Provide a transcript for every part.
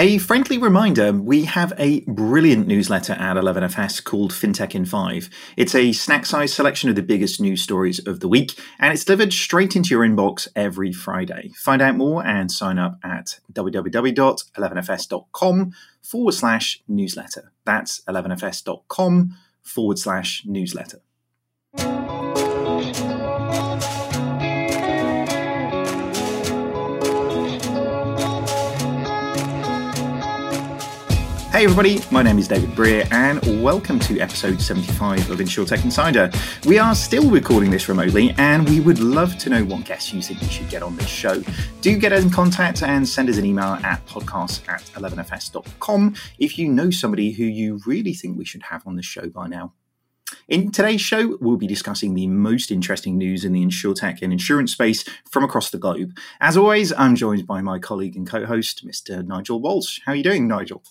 A friendly reminder we have a brilliant newsletter at 11FS called FinTech in 5. It's a snack sized selection of the biggest news stories of the week, and it's delivered straight into your inbox every Friday. Find out more and sign up at www.11fs.com forward slash newsletter. That's 11fs.com forward slash newsletter. Hey everybody, my name is David Brear and welcome to episode 75 of InsurTech Insider. We are still recording this remotely and we would love to know what guests you think we should get on this show. Do get in contact and send us an email at podcast at 11fs.com if you know somebody who you really think we should have on the show by now. In today's show, we'll be discussing the most interesting news in the insurtech and insurance space from across the globe. As always, I'm joined by my colleague and co-host, Mr. Nigel Walsh. How are you doing, Nigel?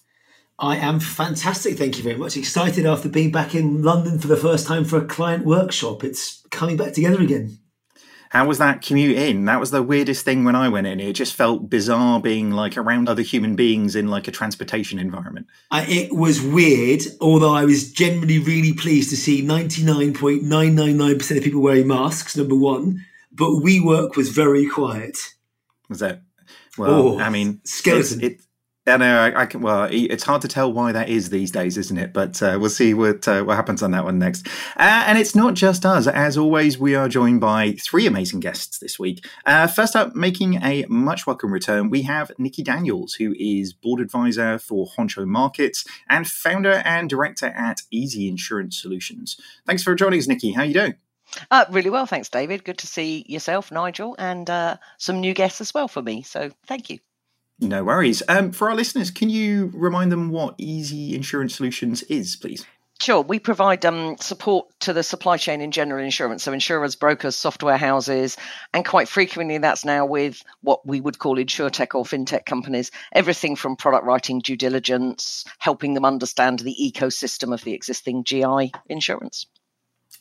I am fantastic. Thank you very much. Excited after being back in London for the first time for a client workshop. It's coming back together again. How was that commute in? That was the weirdest thing when I went in. It just felt bizarre being like around other human beings in like a transportation environment. Uh, it was weird, although I was generally really pleased to see 99.999% of people wearing masks, number one. But WeWork was very quiet. Was that? Well, oh, I mean, skeleton. It, I, can. Well, it's hard to tell why that is these days, isn't it? But uh, we'll see what uh, what happens on that one next. Uh, and it's not just us. As always, we are joined by three amazing guests this week. Uh, first up, making a much welcome return, we have Nikki Daniels, who is board advisor for Honcho Markets and founder and director at e-Zee Insurance Solutions. Thanks for joining us, Nikki. How are you doing? Uh, really well, thanks, David. Good to see yourself, Nigel, and uh, some new guests as well for me. So thank you. No worries. Um, for our listeners, can you remind them what e-Zee Insurance Solutions is, please? Sure. We provide um, support to the supply chain in general insurance. So, insurers, brokers, software houses, and quite frequently that's now with what we would call insurtech or fintech companies. Everything from product writing, due diligence, helping them understand the ecosystem of the existing GI insurance.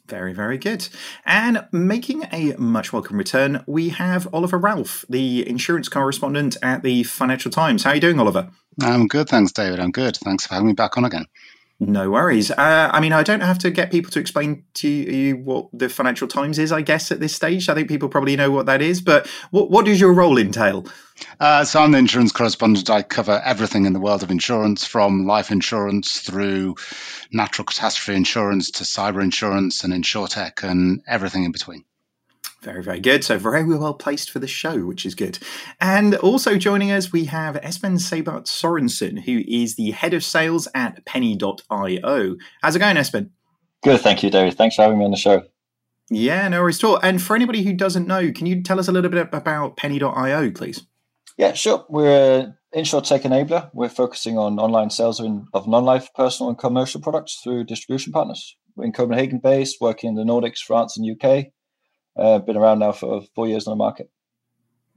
Very, very good. And making a much welcome return, we have Oliver Ralph, the insurance correspondent at the Financial Times. How are you doing, Oliver? I'm good, thanks, David. I'm good. Thanks for having me back on again. No worries. Uh, I mean, I don't have to get people to explain to you what the Financial Times is, I guess, at this stage. I think people probably know what that is, but what, what does your role entail? Uh, so I'm the insurance correspondent. I cover everything in the world of insurance, from life insurance through natural catastrophe insurance to cyber insurance and insurtech and everything in between. Very, very good. So very well placed for the show, which is good. And also joining us, we have Esben Seyffart Sørensen, who is the head of sales at Penni.io. How's it going, Esben? Good, thank you, David. Thanks for having me on the show. Yeah, no worries at all. And for anybody who doesn't know, can you tell us a little bit about Penni.io, please? Yeah, sure. We're an insurtech enabler. We're focusing on online sales of non-life personal and commercial products through distribution partners. We're in Copenhagen based, working in the Nordics, France, and UK. Uh, been around now for four years on the market.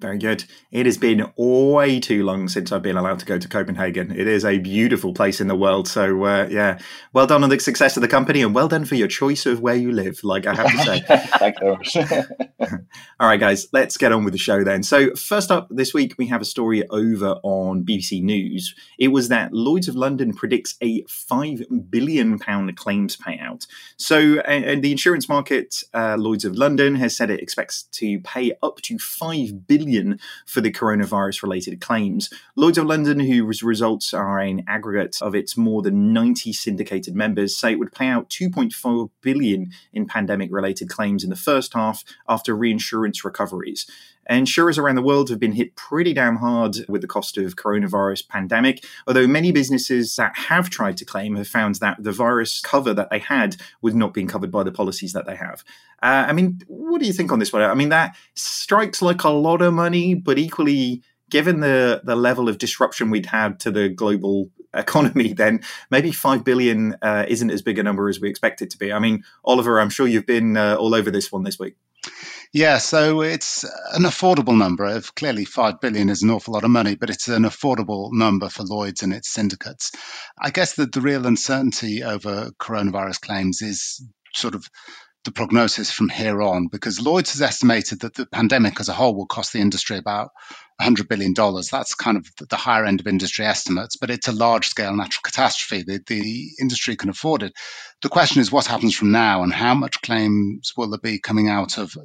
Very good. It has been way too long since I've been allowed to go to Copenhagen. It is a beautiful place in the world. So, uh, yeah, well done on the success of the company and well done for your choice of where you live, like I have to say. Thank you. All right, guys, let's get on with the show then. So, first up this week, we have a story over on BBC News. It was that Lloyd's of London predicts a £5 billion claims payout. So, and the insurance market, uh, Lloyd's of London, has said it expects to pay up to £5 billion billion for the coronavirus related claims. Lloyd's of London, whose results are an aggregate of its more than 90 syndicated members, say it would pay out 2.4 billion in pandemic related claims in the first half after reinsurance recoveries. Insurers around the world have been hit pretty damn hard with the cost of coronavirus pandemic, although many businesses that have tried to claim have found that the virus cover that they had was not being covered by the policies that they have. Uh, I mean, what do you think on this one? I mean, that strikes like a lot of money, but equally, given the the level of disruption we'd had to the global economy, then maybe five billion uh, isn't as big a number as we expect it to be. I mean, Oliver, I'm sure you've been uh, all over this one this week. Yeah, so it's an affordable number. Clearly, five billion is an awful lot of money, but it's an affordable number for Lloyd's and its syndicates. I guess that the real uncertainty over coronavirus claims is sort of the prognosis from here on? Because Lloyd's has estimated that the pandemic as a whole will cost the industry about $100 billion. That's kind of the higher end of industry estimates, but it's a large scale natural catastrophe. The, the industry can afford it. The question is what happens from now and how much claims will there be coming out of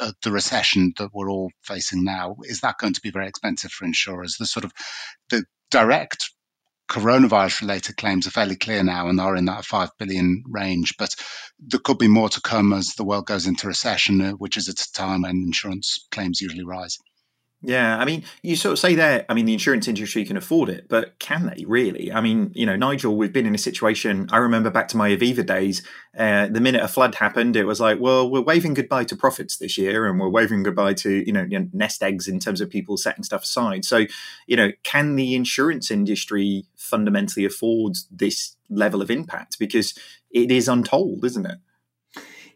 uh, the recession that we're all facing now? Is that going to be very expensive for insurers? The sort of the direct coronavirus related claims are fairly clear now and are in that 5 billion range. But there could be more to come as the world goes into recession, uh, which is at a time when insurance claims usually rise. Yeah, I mean, you sort of say there, I mean, the insurance industry can afford it, but can they really? I mean, you know, Nigel, we've been in a situation, I remember back to my Aviva days, uh, the minute a flood happened, it was like, well, we're waving goodbye to profits this year and we're waving goodbye to, you know, you know, nest eggs in terms of people setting stuff aside. So, you know, can the insurance industry fundamentally afford this level of impact? Because it is untold, isn't it?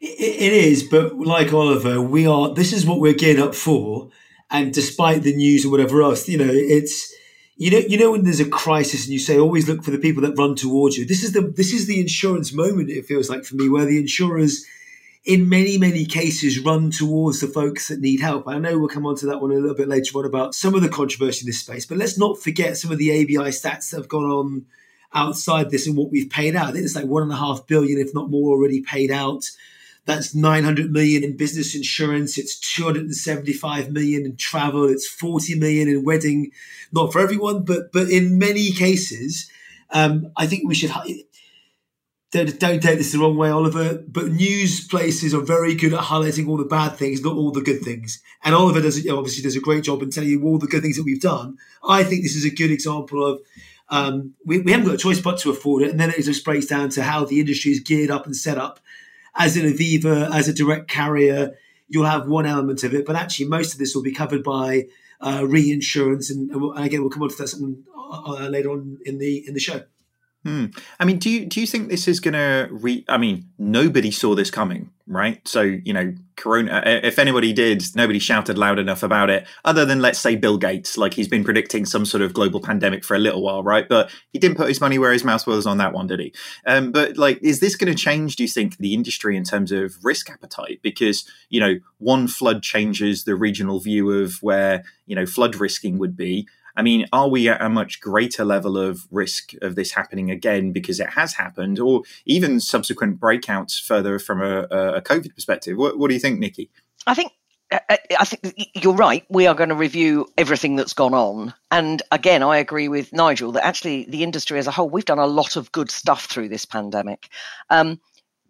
It is, but like Oliver, we are, this is what we're geared up for and despite the news or whatever else, you know, it's you know, you know when there's a crisis and you say always look for the people that run towards you. This is the this is the insurance moment. It feels like for me where the insurers, in many many cases, run towards the folks that need help. I know we'll come on to that one a little bit later on about some of the controversy in this space, but let's not forget some of the ABI stats that have gone on outside this and what we've paid out. I think it's like one and a half billion, if not more, already paid out. That's 900 million in business insurance. It's 275 million in travel. It's 40 million in wedding. Not for everyone, but but in many cases, um, I think we should. Don't, don't take this the wrong way, Oliver. But news places are very good at highlighting all the bad things, not all the good things. And Oliver does obviously does a great job in telling you all the good things that we've done. I think this is a good example of um, we, we haven't got a choice but to afford it. And then it just breaks down to how the industry is geared up and set up as an Aviva, as a direct carrier, you'll have one element of it, but actually most of this will be covered by uh, reinsurance, and, and, again we'll come on to that something uh, later on in the in the show. Hmm. I mean, do you do you think this is going to re? I mean, nobody saw this coming, right? So you know, Corona. If anybody did, nobody shouted loud enough about it, other than let's say Bill Gates. Like he's been predicting some sort of global pandemic for a little while, right? But he didn't put his money where his mouth was on that one, did he? Um, but like, is this going to change? Do you think the industry in terms of risk appetite? Because you know, one flood changes the regional view of where you know flood risking would be I mean, are we at a much greater level of risk of this happening again because it has happened, or even subsequent breakouts further from a, a COVID perspective? What, what do you think, Nikki? I think I think you're right. We are going to review everything that's gone on. And again, I agree with Nigel that actually the industry as a whole, we've done a lot of good stuff through this pandemic. Um,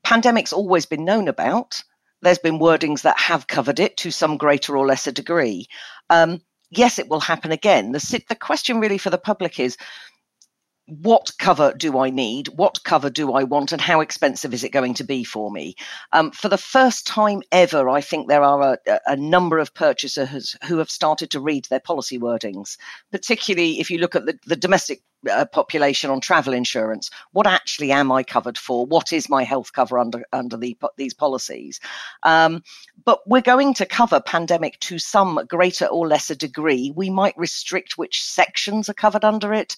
pandemic's always been known about. There's been wordings that have covered it to some greater or lesser degree. Um, yes, it will happen again. The, the question really for the public is what cover do I need? What cover do I want? And how expensive is it going to be for me? Um, for the first time ever, I think there are a, a, number of purchasers who have started to read their policy wordings, particularly if you look at the, the domestic uh, population on travel insurance. What actually am I covered for? What is my health cover under under the, these policies? Um, but we're going to cover pandemic to some greater or lesser degree. We might restrict which sections are covered under it.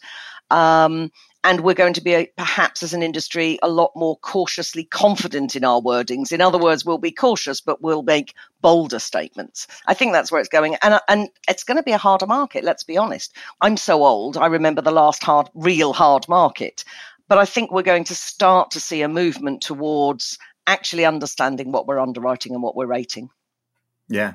Um, and we're going to be a, perhaps as an industry a lot more cautiously confident in our wordings. In other words we'll be cautious but we'll make bolder statements. I think that's where it's going. And uh, and it's going to be a harder market let's be honest. I'm so old i remember the last hard real hard market. But i think we're going to start to see a movement towards actually understanding what we're underwriting and what we're rating yeah,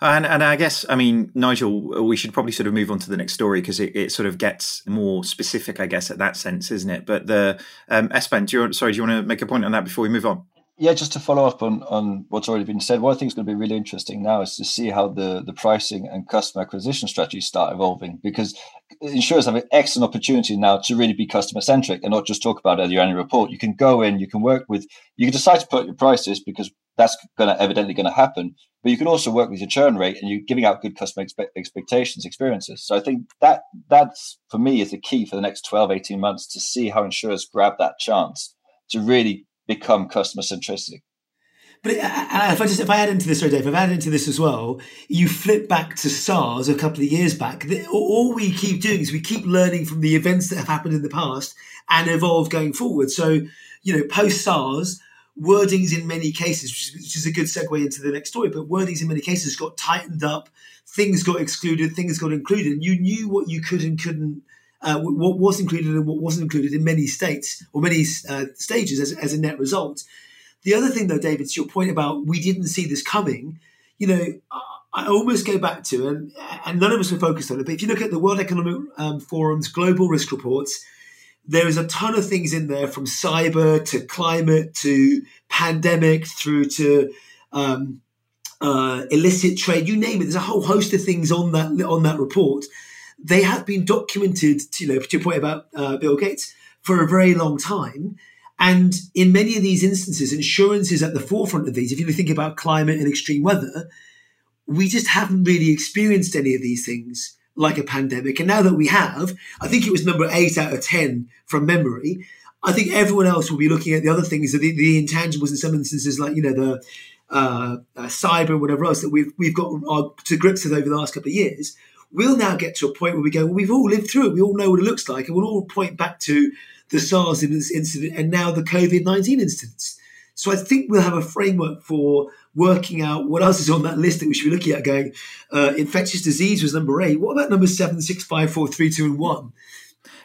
and and I guess I mean Nigel, we should probably sort of move on to the next story because it, it sort of gets more specific, I guess, at that sense, isn't it? But the um, Esben, do you sorry, do you want to make a point on that before we move on? Yeah, just to follow up on, on what's already been said, one thing that's going to be really interesting now is to see how the, the pricing and customer acquisition strategies start evolving because insurers have an excellent opportunity now to really be customer centric and not just talk about it at your annual report. You can go in, you can work with, you can decide to put your prices because that's going to evidently going to happen, but you can also work with your churn rate and you're giving out good customer expe- expectations, experiences. So I think that that's for me is the key for the next 12, 18 months to see how insurers grab that chance to really become customer centricity. But if I just if I add into this, sorry, Dave, if I add into this as well, you flip back to SARS a couple of years back. All we keep doing is we keep learning from the events that have happened in the past and evolve going forward. So, you know, post SARS, wordings in many cases, which is a good segue into the next story, but wordings in many cases got tightened up, things got excluded, things got included, and you knew what you could and couldn't, uh, what was included and what wasn't included in many states or many uh, stages as, as a net result. The other thing, though, David, to your point about we didn't see this coming, you know, I almost go back to, and, and none of us were focused on it, but if you look at the World Economic um, Forum's global risk reports, there is a ton of things in there from cyber to climate to pandemic through to um, uh, illicit trade, you name it. There's a whole host of things on that on that report. They have been documented, you know, to your point about uh, Bill Gates, for a very long time. And in many of these instances, insurance is at the forefront of these. If you think about climate and extreme weather, we just haven't really experienced any of these things like a pandemic. And now that we have, I think it was number eight out of 10 from memory. I think everyone else will be looking at the other things, the, the intangibles in some instances, like, you know, the uh, uh, cyber whatever else that we've, we've got our, to grips with over the last couple of years. We'll now get to a point where we go, well, we've all lived through it. We all know what it looks like. And we'll all point back to the SARS incident and now the COVID 19 incidents. So I think we'll have a framework for working out what else is on that list that we should be looking at. Going, uh, infectious disease was number eight. What about number seven, six, five, four, three, two, and one?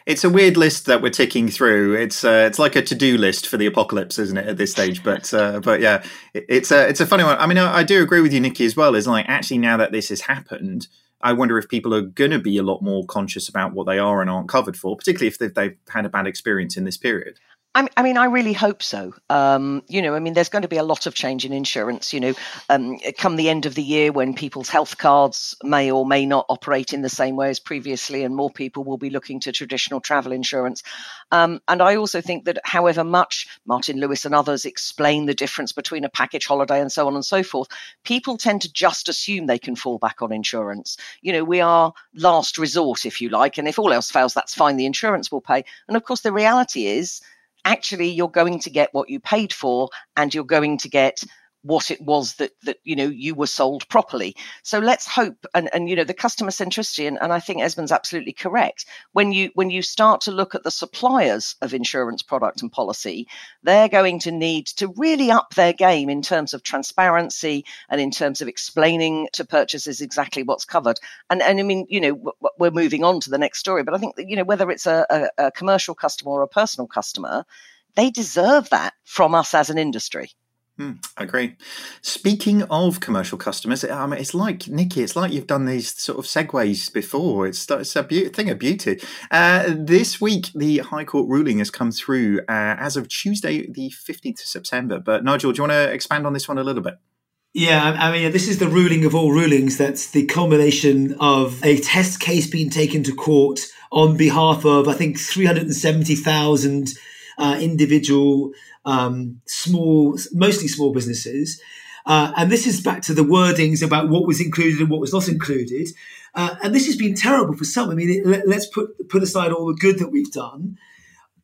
It's a weird list that we're ticking through. It's uh, it's like a to do list for the apocalypse, isn't it? At this stage, but uh, but yeah, it's a it's a funny one. I mean, I, I do agree with you, Nikki, as well. Is like actually now that this has happened, I wonder if people are going to be a lot more conscious about what they are and aren't covered for, particularly if they've, they've had a bad experience in this period. I mean, I really hope so. Um, you know, I mean, there's going to be a lot of change in insurance. You know, um, come the end of the year when people's health cards may or may not operate in the same way as previously, and more people will be looking to traditional travel insurance. Um, and I also think that, however much Martin Lewis and others explain the difference between a package holiday and so on and so forth, people tend to just assume they can fall back on insurance. You know, we are last resort, if you like, and if all else fails, that's fine. The insurance will pay. And of course, the reality is actually you're going to get what you paid for and you're going to get what it was that that you know you were sold properly. So let's hope and and you know the customer centricity and, and i think esmond's absolutely correct. When you when you start to look at the suppliers of insurance product and policy they're going to need to really up their game in terms of transparency and in terms of explaining to purchasers exactly what's covered. And and i mean you know we're moving on to the next story but i think that you know whether it's a, a, a commercial customer or a personal customer they deserve that from us as an industry Mm, I agree. Speaking of commercial customers, um, it's like Nikki. It's like you've done these sort of segues before. It's, it's a be- thing of beauty. Uh, this week, the High Court ruling has come through uh, as of Tuesday, the fifteenth of September. But Nigel, do you want to expand on this one a little bit? Yeah, I mean, this is the ruling of all rulings. That's the culmination of a test case being taken to court on behalf of, I think, three hundred and seventy thousand uh, individual um, small, mostly small businesses. Uh, and this is back to the wordings about what was included and what was not included. Uh, and this has been terrible for some. I mean, it, let, us put put aside all the good that we've done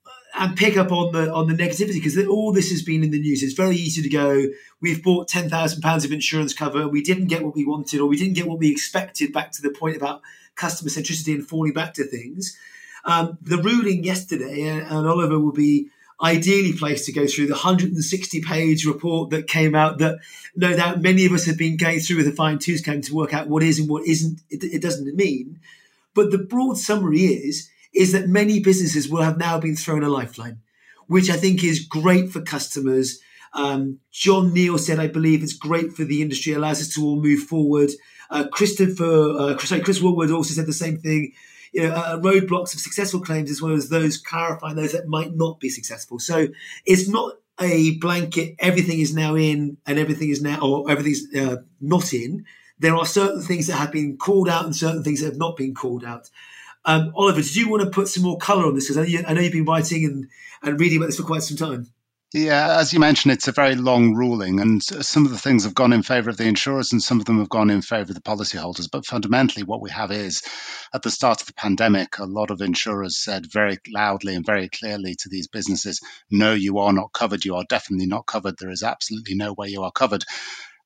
uh, and pick up on the on the negativity because all this has been in the news. It's very easy to go. We've bought ten thousand pounds of insurance cover. We didn't get what we wanted, or we didn't get what we expected. Back to the point about customer centricity and falling back to things. Um, the ruling yesterday, and, and Oliver will be ideally placed to go through the 160 page report that came out that no doubt many of us have been going through with a fine tooth comb to work out what is and what isn't. It, it doesn't mean but the broad summary is is that many businesses will have now been thrown a lifeline which i think is great for customers. Um, john neal said i believe it's great for the industry allows us to all move forward. Uh, christopher uh, sorry, chris woolard also said the same thing you know, uh, roadblocks of successful claims as well as those clarifying those that might not be successful. So it's not a blanket. Everything is now in, and everything is now, or everything's uh, not in. There are certain things that have been called out and certain things that have not been called out. Um, Oliver, did you want to put some more colour on this? Because I, I know you've been writing and, and reading about this for quite some time. Yeah, as you mentioned, it's a very long ruling, and some of the things have gone in favour of the insurers and some of them have gone in favour of the policyholders. But fundamentally, what we have is at the start of the pandemic, a lot of insurers said very loudly and very clearly to these businesses no, you are not covered. You are definitely not covered. There is absolutely no way you are covered.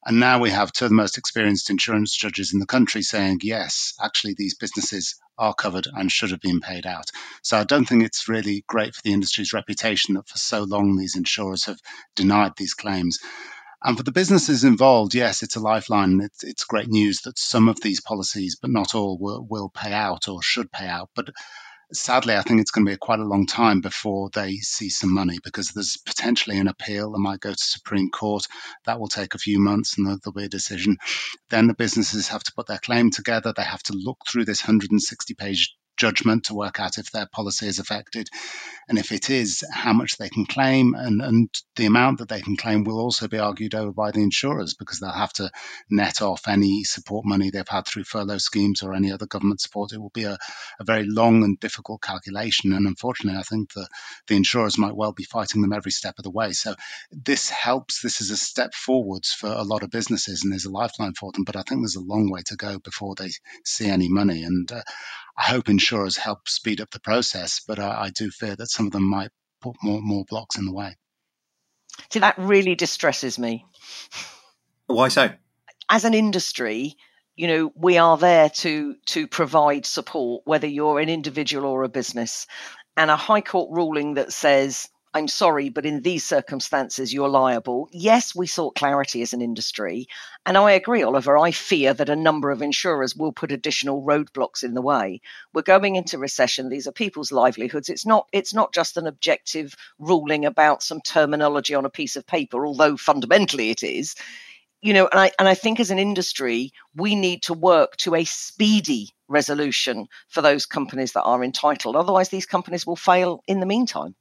And now we have two of the most experienced insurance judges in the country saying, yes, actually, these businesses are covered and should have been paid out. So I don't think it's really great for the industry's reputation that for so long these insurers have denied these claims. And for the businesses involved, yes, it's a lifeline. It's, it's great news that some of these policies, but not all, will, will pay out or should pay out. But sadly, I think it's going to be quite a long time before they see some money because there's potentially an appeal that might go to Supreme Court. That will take a few months and there'll be a decision. Then the businesses have to put their claim together. They have to look through this 160 page judgment to work out if their policy is affected. And if it is, how much they can claim. And, and the amount that they can claim will also be argued over by the insurers because they'll have to net off any support money they've had through furlough schemes or any other government support. It will be a, a very long and difficult calculation. And unfortunately, I think the, the insurers might well be fighting them every step of the way. So this helps. This is a step forwards for a lot of businesses and is a lifeline for them. But I think there's a long way to go before they see any money. And uh, I hope insurers help speed up the process, but I, I do fear that some of them might put more more blocks in the way. See, that really distresses me. Why so? As an industry, you know, we are there to to provide support, whether you're an individual or a business. And a high court ruling that says I'm sorry, but in these circumstances, you're liable. Yes, we sought clarity as an industry. And I agree, Oliver. I fear that a number of insurers will put additional roadblocks in the way. We're going into recession. These are people's livelihoods. It's not, it's not just an objective ruling about some terminology on a piece of paper, although fundamentally it is. You know, and I, and I think as an industry, we need to work to a speedy resolution for those companies that are entitled. Otherwise, these companies will fail in the meantime.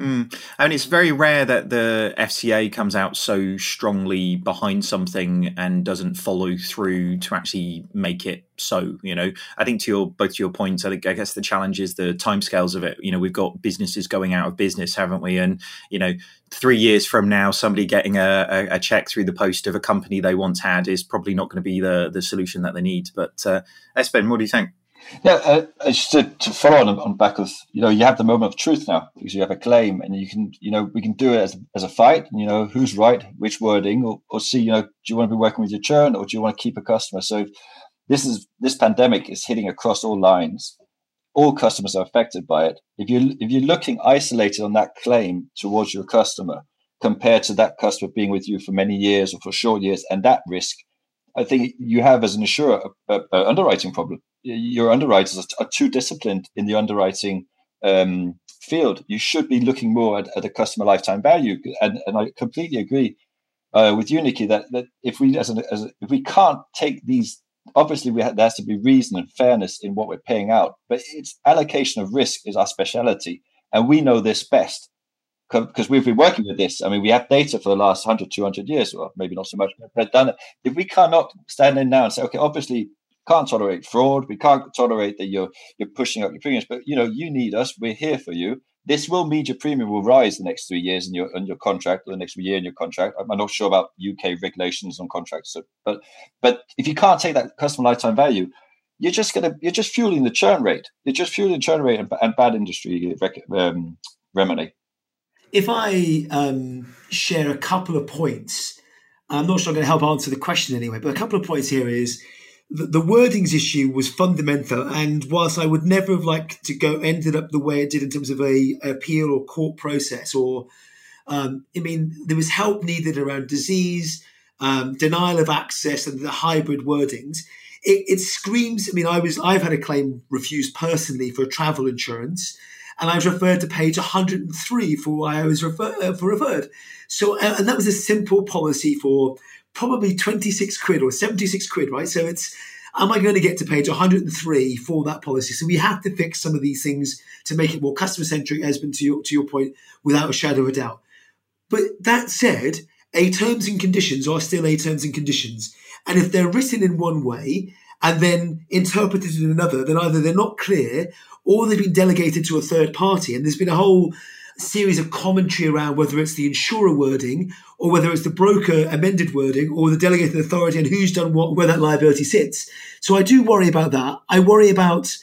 Mm. mean, it's very rare that the FCA comes out so strongly behind something and doesn't follow through to actually make it so. You know, I think to your both to your points, I think I guess the challenge is the timescales of it. You know, we've got businesses going out of business, haven't we? And you know, three years from now, somebody getting a, a, a check through the post of a company they once had is probably not going to be the the solution that they need. But uh, Esben, what do you think? Yeah, uh, just to, to, follow on on back of you know you have the moment of truth now because you have a claim and you can you know we can do it as, as a fight you know who's right which wording or, or see you know do you want to be working with your churn or do you want to keep a customer? So this is this pandemic is hitting across all lines. All customers are affected by it. If you if you're looking isolated on that claim towards your customer compared to that customer being with you for many years or for short years and that risk I think you have as an insurer a, a, a underwriting problem your underwriters are, too disciplined in the underwriting um, field. You should be looking more at, at a customer lifetime value, and, and I completely agree uh, with you, Nikki, that, that if we as, as a, if we can't take these, obviously we there has to be reason and fairness in what we're paying out, but it's allocation of risk is our speciality, and we know this best because we've been working with this. I mean, we have data for the last 100, 200 years, or maybe not so much, but done it. If we cannot stand in now and say, okay, obviously can't tolerate fraud. We can't tolerate that you're you're pushing up your premiums. But you know, you need us. We're here for you. This will mean your premium will rise the next three years in your in your contract, or the next year in your contract. I'm not sure about UK regulations on contracts, so, but but if you can't take that customer lifetime value, you're just gonna you're just fueling the churn rate. You're just fueling the churn rate and, and bad industry um, remedy. If I um, share a couple of points, I'm not sure I'm going to help answer the question anyway, but a couple of points here is the, the wordings issue was fundamental. And whilst I would never have liked to go, ended up the way it did in terms of a, a appeal or court process, or um, I mean, there was help needed around disease, um, denial of access, and the hybrid wordings. It, it, screams. I mean, I was I've had a claim refused personally for travel insurance, and I was referred to page 103 for why I was refer, uh, for referred. So, uh, and that was a simple policy for probably 26 quid or 76 quid, right? So it's, am I going to get to page 103 for that policy? So we have to fix some of these things to make it more customer centric, Esben, to your, to your point, without a shadow of a doubt. But that said, a terms and conditions are still a terms and conditions. And if they're written in one way and then interpreted in another, then either they're not clear or they've been delegated to a third party. And there's been a whole series of commentary around whether it's the insurer wording or whether it's the broker amended wording or the delegated authority and who's done what, where that liability sits. So I do worry about that. I worry about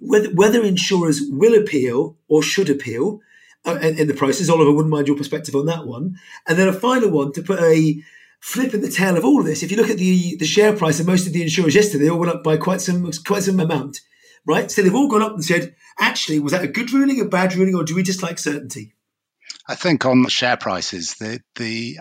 whether, whether insurers will appeal or should appeal uh, in, in, the process. Oliver, wouldn't mind your perspective on that one. And then a final one to put a flipping the tail of all of this, if you look at the the share price of most of the insurers yesterday, they all went up by quite some quite some amount, right? So they've all gone up and said, actually, was that a good ruling, a bad ruling, or do we just like certainty? I think on the share prices, the the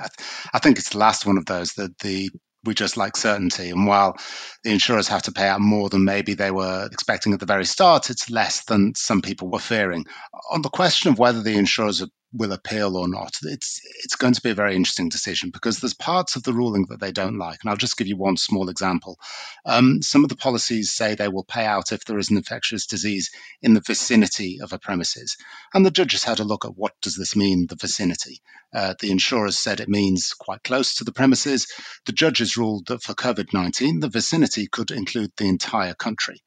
I think it's the last one of those that the we just like certainty. And while the insurers have to pay out more than maybe they were expecting at the very start, it's less than some people were fearing. On the question of whether the insurers will appeal or not, it's it's going to be a very interesting decision because there's parts of the ruling that they don't like. And I'll just give you one small example. Um, some of the policies say they will pay out if there is an infectious disease in the vicinity of a premises. And the judges had a look at what does this mean, the vicinity. Uh, the insurers said it means quite close to the premises. The judges ruled that for COVID 19, the vicinity could include the entire country.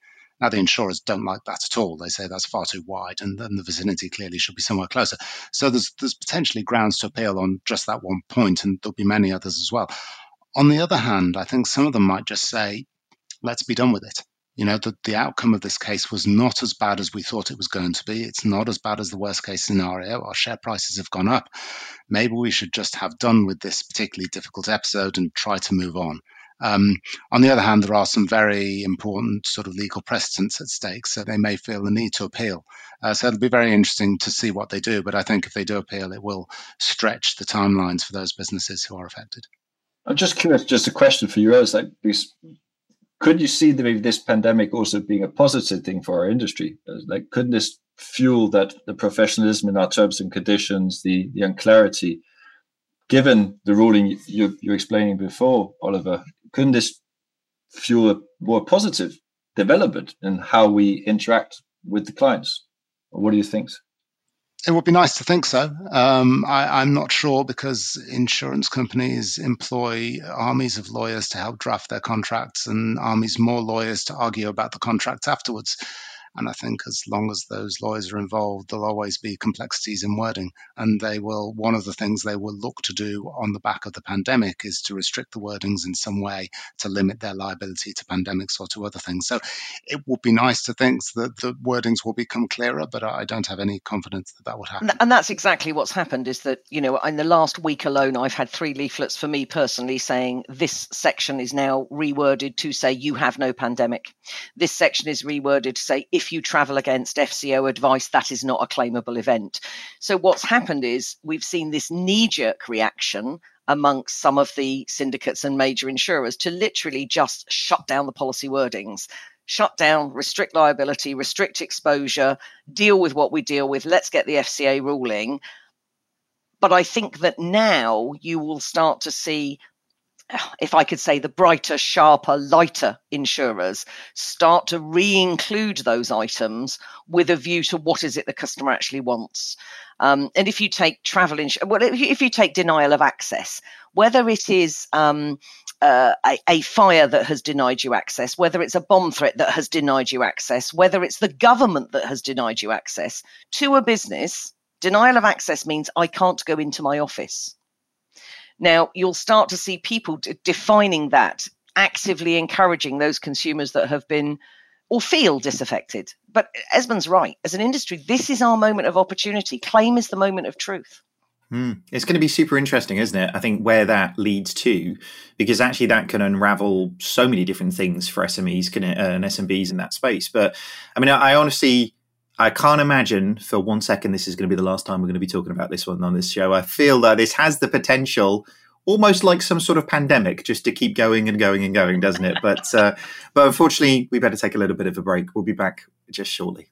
Now, the insurers don't like that at all. They say that's far too wide, and then the vicinity clearly should be somewhere closer. So there's there's potentially grounds to appeal on just that one point, and there'll be many others as well. On the other hand, I think some of them might just say, let's be done with it. You know, the, the outcome of this case was not as bad as we thought it was going to be. It's not as bad as the worst case scenario. Our share prices have gone up. Maybe we should just have done with this particularly difficult episode and try to move on. Um, on the other hand, there are some very important sort of legal precedents at stake, so they may feel the need to appeal. Uh, so it'll be very interesting to see what they do. But I think if they do appeal, it will stretch the timelines for those businesses who are affected. I'm just curious, just a question for you, is like, could you see the, this pandemic also being a positive thing for our industry? Like, couldn't this fuel that the professionalism in our terms and conditions, the, the unclarity, given the ruling you, you're explaining before, Oliver, couldn't this fuel a more positive development in how we interact with the clients? What do you think? It would be nice to think so. Um, I, am not sure because insurance companies employ armies of lawyers to help draft their contracts and armies more lawyers to argue about the contracts afterwards. And I think as long as those lawyers are involved, there'll always be complexities in wording. And they will, one of the things they will look to do on the back of the pandemic is to restrict the wordings in some way to limit their liability to pandemics or to other things. So it would be nice to think that the wordings will become clearer, but I don't have any confidence that that would happen. And that's exactly what's happened is that, you know, in the last week alone, I've had three leaflets for me personally saying this section is now reworded to say you have no pandemic. This section is reworded to say if if you travel against FCO advice, that is not a claimable event. So, what's happened is we've seen this knee jerk reaction amongst some of the syndicates and major insurers to literally just shut down the policy wordings. Shut down, restrict liability, restrict exposure, deal with what we deal with. Let's get the FCA ruling. But I think that now you will start to see if I could say, the brighter, sharper, lighter insurers start to re include those items with a view to what is it the customer actually wants. Um, and if you take travel insurance, well, if you, if you, take denial of access, whether it is um, uh, a, a, fire that has denied you access, whether it's a bomb threat that has denied you access, whether it's the government that has denied you access to a business, denial of access means I can't go into my office. Now, you'll start to see people d- defining that, actively encouraging those consumers that have been or feel disaffected. But Esmond's right. As an industry, this is our moment of opportunity. Claim is the moment of truth. Mm. It's going to be super interesting, isn't it? I think where that leads to, because actually that can unravel so many different things for SMEs can, uh, and SMBs in that space. But I mean, I, I honestly I can't imagine for one second this is going to be the last time we're going to be talking about this one on this show. I feel that this has the potential, almost like some sort of pandemic, just to keep going and going and going, doesn't it? But uh, but unfortunately, we better take a little bit of a break. We'll be back just shortly.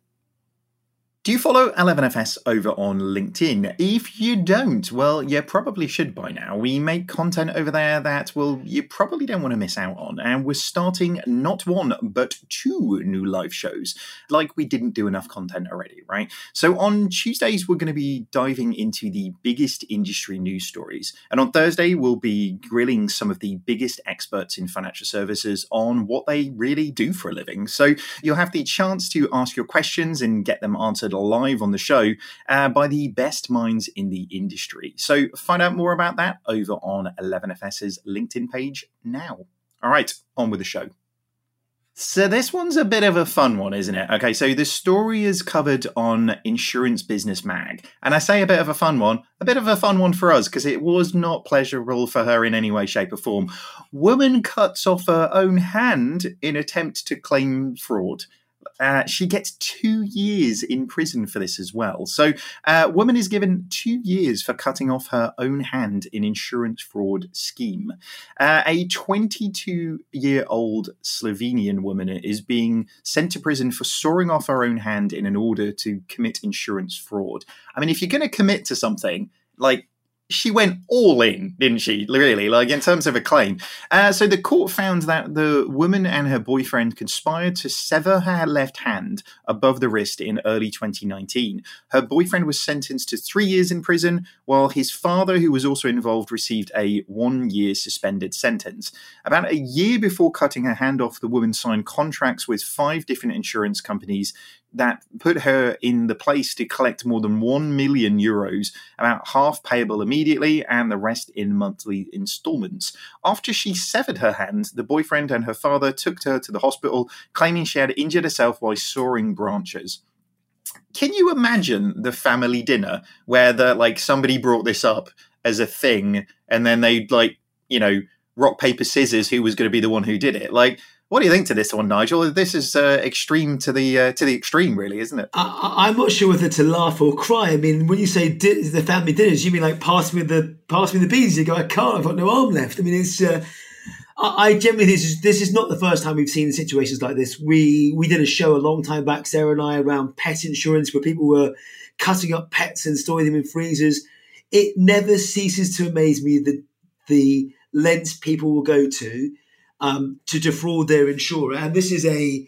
Do you follow 11FS over on LinkedIn? If you don't, well, you probably should by now. We make content over there that, well, you probably don't want to miss out on. And we're starting not one, but two new live shows, like we didn't do enough content already, right? So on Tuesdays, we're going to be diving into the biggest industry news stories. And on Thursday, we'll be grilling some of the biggest experts in financial services on what they really do for a living. So you'll have the chance to ask your questions and get them answered live on the show uh, by the best minds in the industry. So find out more about that over on 11FS's LinkedIn page now. All right, on with the show. So this one's a bit of a fun one, isn't it? Okay, so the story is covered on Insurance Business Mag. And I say a bit of a fun one, a bit of a fun one for us because it was not pleasurable for her in any way, shape, or form. Woman cuts off her own hand in attempt to claim fraud. Uh, she gets two years in prison for this as well. So, uh, woman is given two years for cutting off her own hand in insurance fraud scheme. Uh, a 22 year old Slovenian woman is being sent to prison for sawing off her own hand in an order to commit insurance fraud. I mean, if you're going to commit to something, like she went all in, didn't she? Really, like in terms of a claim. Uh, so the court found that the woman and her boyfriend conspired to sever her left hand above the wrist in early 2019. Her boyfriend was sentenced to three years in prison, while his father, who was also involved, received a one year suspended sentence. About a year before cutting her hand off, the woman signed contracts with five different insurance companies that put her in the place to collect more than 1 million euros, about half payable immediately and the rest in monthly installments. After she severed her hand, the boyfriend and her father took her to the hospital, claiming she had injured herself while sawing branches. Can you imagine the family dinner where the like somebody brought this up as a thing and then they'd like, you know, rock paper scissors who was going to be the one who did it? Like what do you think to this one, Nigel? This is uh, extreme to the uh, to the extreme, really, isn't it? I, am not sure whether to laugh or cry. I mean, when you say di- the family dinners, you mean like pass me the pass me the beans? You go, I can't. I've got no arm left. I mean, it's. Uh, I, I generally this is this is not the first time we've seen situations like this. We we did a show a long time back, Sarah and I, around pet insurance, where people were cutting up pets and storing them in freezers. It never ceases to amaze me the the lengths people will go to um, to defraud their insurer. And this is a,